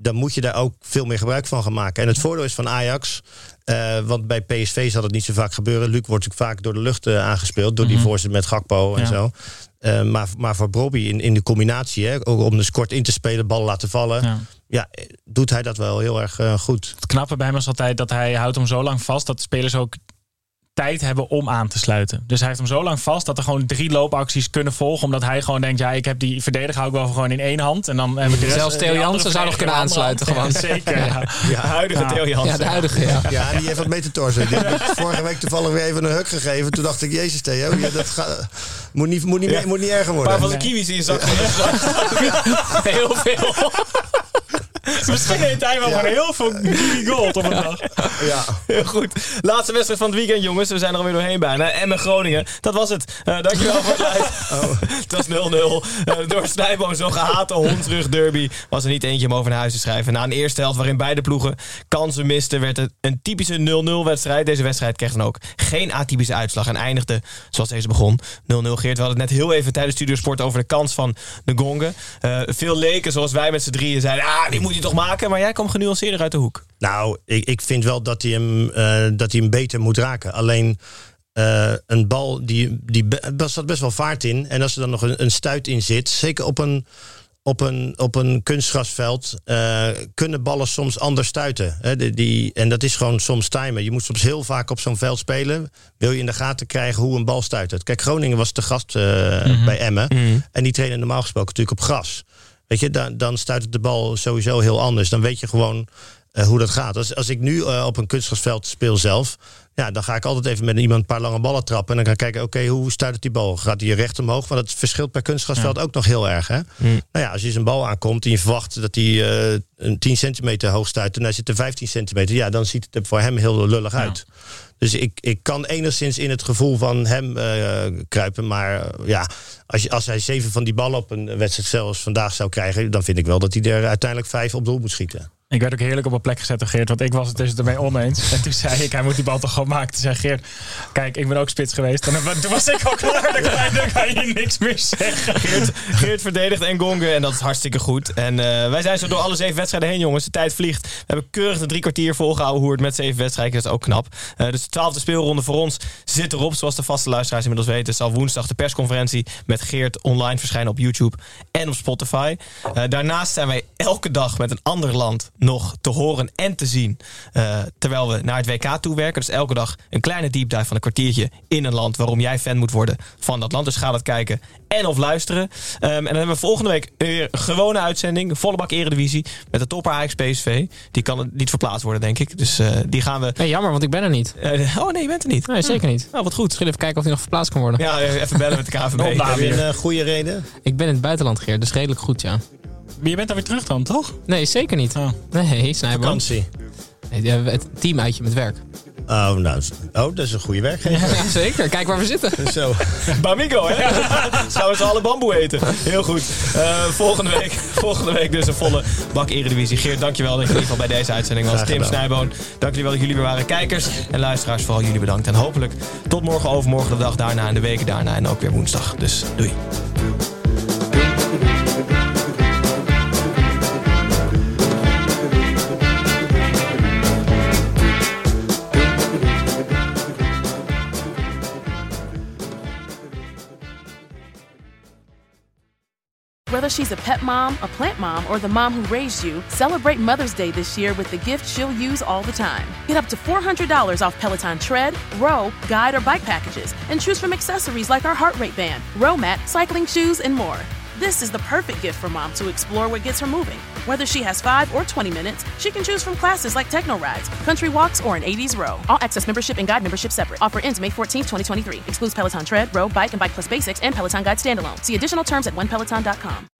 dan moet je daar ook veel meer gebruik van gaan maken. En het voordeel is van Ajax, eh, want bij PSV zal het niet zo vaak gebeuren. Luc wordt natuurlijk vaak door de lucht eh, aangespeeld, door die Mhm. voorzet met Gakpo en Ja. zo. Eh, maar, maar voor Bobby in, in de combinatie, hè, ook om dus kort in te spelen, bal laten vallen. Ja. Ja, doet hij dat wel heel erg goed. Het knappe bij hem is altijd dat hij houdt hem zo lang vast dat de spelers ook tijd hebben om aan te sluiten. Dus hij heeft hem zo lang vast dat er gewoon drie loopacties kunnen volgen. Omdat hij gewoon denkt, ja, ik heb die verdediger hou ik wel gewoon in één hand. En dan heb ik de rest, Zelfs Theo Jansen zou nog kunnen de aansluiten gewoon. Ja, zeker, ja. Ja. huidige Ja. Theo Jansen. Ja, de huidige, ja. Ja, die heeft wat mee te torsen. Die vorige week toevallig weer even een huk gegeven. Toen dacht ik, jezus Theo, ja, dat gaat, moet, niet, moet, niet, meer- moet niet erger Een worden. paar van de kiwis in je zak. (laughs) Heel veel. (laughs) Misschien heeft hij wel gewoon heel veel gold op een dag. Ja. Heel goed. Laatste wedstrijd van het weekend, jongens. We zijn er alweer doorheen bijna. Emmen Groningen. Dat was het. Eh, dankjewel voor het (laughs) luisteren. Het was 0-0. Eh, door Snijboom zo'n gehate hondsrug derby was er niet eentje om over naar huis te schrijven. Na een eerste helft waarin beide ploegen kansen misten, werd het een typische 0-0 wedstrijd. Deze wedstrijd kreeg dan ook geen atypische uitslag en eindigde zoals deze begon. 0-0 Geert. We hadden het net heel even tijdens Studiosport over de kans van de Gongen. Eh, veel leken zoals wij met z'n drieën zeiden, ah, die moet hij toch maken. Maar jij kwam genuanceerder uit de hoek. Nou, ik, ik vind wel dat hij hem, eh, dat hij hem beter moet raken. Alleen eh, een bal, die, die zat best wel vaart in. En als er dan nog een, een stuit in zit, zeker op een, op een, op een kunstgrasveld, eh, kunnen ballen soms anders stuiten. Hè, die, die, en dat is gewoon soms timen. Je moet soms heel vaak op zo'n veld spelen. Wil je in de gaten krijgen hoe een bal stuitert. Kijk, Groningen was te gast eh, bij Emmen. En die trainen normaal gesproken natuurlijk op gras. Weet je, dan, dan stuit de bal sowieso heel anders. Dan weet je gewoon eh, hoe dat gaat. Als, als ik nu eh, op een kunstgrasveld speel zelf, ja, dan ga ik altijd even met iemand een paar lange ballen trappen. En dan ga ik kijken, oké, hoe stuit het die bal? Gaat die recht omhoog? Want het verschilt per kunstgrasveld ook nog heel erg. Hè? Nou ja, als je zijn bal aankomt en je verwacht dat hij eh, een 10 centimeter hoog stuit en hij zit er 15 centimeter, ja, dan ziet het er voor hem heel lullig uit. Dus ik, ik kan enigszins in het gevoel van hem eh, kruipen. Maar eh, ja, als, als hij zeven van die ballen op een wedstrijd zelfs vandaag zou krijgen, dan vind ik wel dat hij er uiteindelijk vijf op doel moet schieten. Ik werd ook heerlijk op een plek gezet door Geert, want ik was het dus ermee oneens. En toen zei ik, hij moet die bal toch gewoon maken. Toen zei Geert, kijk, ik ben ook spits geweest. Toen was ik al klaar, dan kan je, dan kan je niks meer zeggen. Geert, verdedigt en Gongen en dat is hartstikke goed. En eh, wij zijn zo door alle zeven wedstrijden heen, jongens. De tijd vliegt. We hebben keurig de drie kwartier volgehouden hoe het met zeven wedstrijden. Dat is ook knap. Eh, dus de twaalfde speelronde voor ons zit erop. Zoals de vaste luisteraars inmiddels weten, zal woensdag de persconferentie met Geert online verschijnen op YouTube en op Spotify. Eh, daarnaast zijn wij elke dag met een ander land nog te horen en te zien. eh, terwijl we naar het WK toe werken. Dus elke dag een kleine deep dive van een kwartiertje in een land waarom jij fan moet worden van dat land. Dus ga dat kijken en of luisteren. Ehm, en dan hebben we volgende week weer een gewone uitzending. Volle bak Eredivisie. Met de topper Ajax PSV. Die kan niet verplaatst worden, denk ik. Dus eh, die gaan we... Nee, jammer, want ik ben er niet. Eh, oh nee, je bent er niet. Nee, zeker niet. Nou, wat goed. Misschien even kijken of hij nog verplaatst kan worden. Ja, even bellen met de (laughs) KVB. Heb je een goede reden? Ik ben in het buitenland, Geert, dus redelijk goed, ja. Maar je bent dan weer terug dan, toch? Nee, zeker niet. Oh. Nee, Snijboom. Vakantie. Nee, die hebben Het team uitje met werk. Oh, nou, oh, dat is een goede werkgever. Ja, (laughs) zeker. Kijk waar we zitten. (laughs) Zo. (laughs) Bamigo, hè? We z'n allen bamboe eten. Heel goed. Eh, volgende, week, volgende week dus een volle bak Eredivisie. Geert, dankjewel dat je in ieder geval bij deze uitzending was. Tim. Snijboon, dank jullie wel dat jullie weer waren. Kijkers en luisteraars, vooral jullie bedankt. En hopelijk tot morgen, overmorgen, de dag daarna en de weken daarna. En ook weer woensdag. Dus doei. She's a pet mom, a plant mom, or the mom who raised you, celebrate Mother's Day this year with the gift she'll use all the time. Get up to $400 off Peloton tread, row, guide, or bike packages, and choose from accessories like our heart rate band, row mat, cycling shoes, and more. This is the perfect gift for mom to explore what gets her moving. Whether she has 5 or 20 minutes, she can choose from classes like techno rides, country walks, or an 80s row. All access membership and guide membership separate. Offer ends May 14, 2023. Excludes Peloton Tread, Row, Bike, and Bike Plus Basics and Peloton Guide Standalone. See additional terms at onepeloton.com.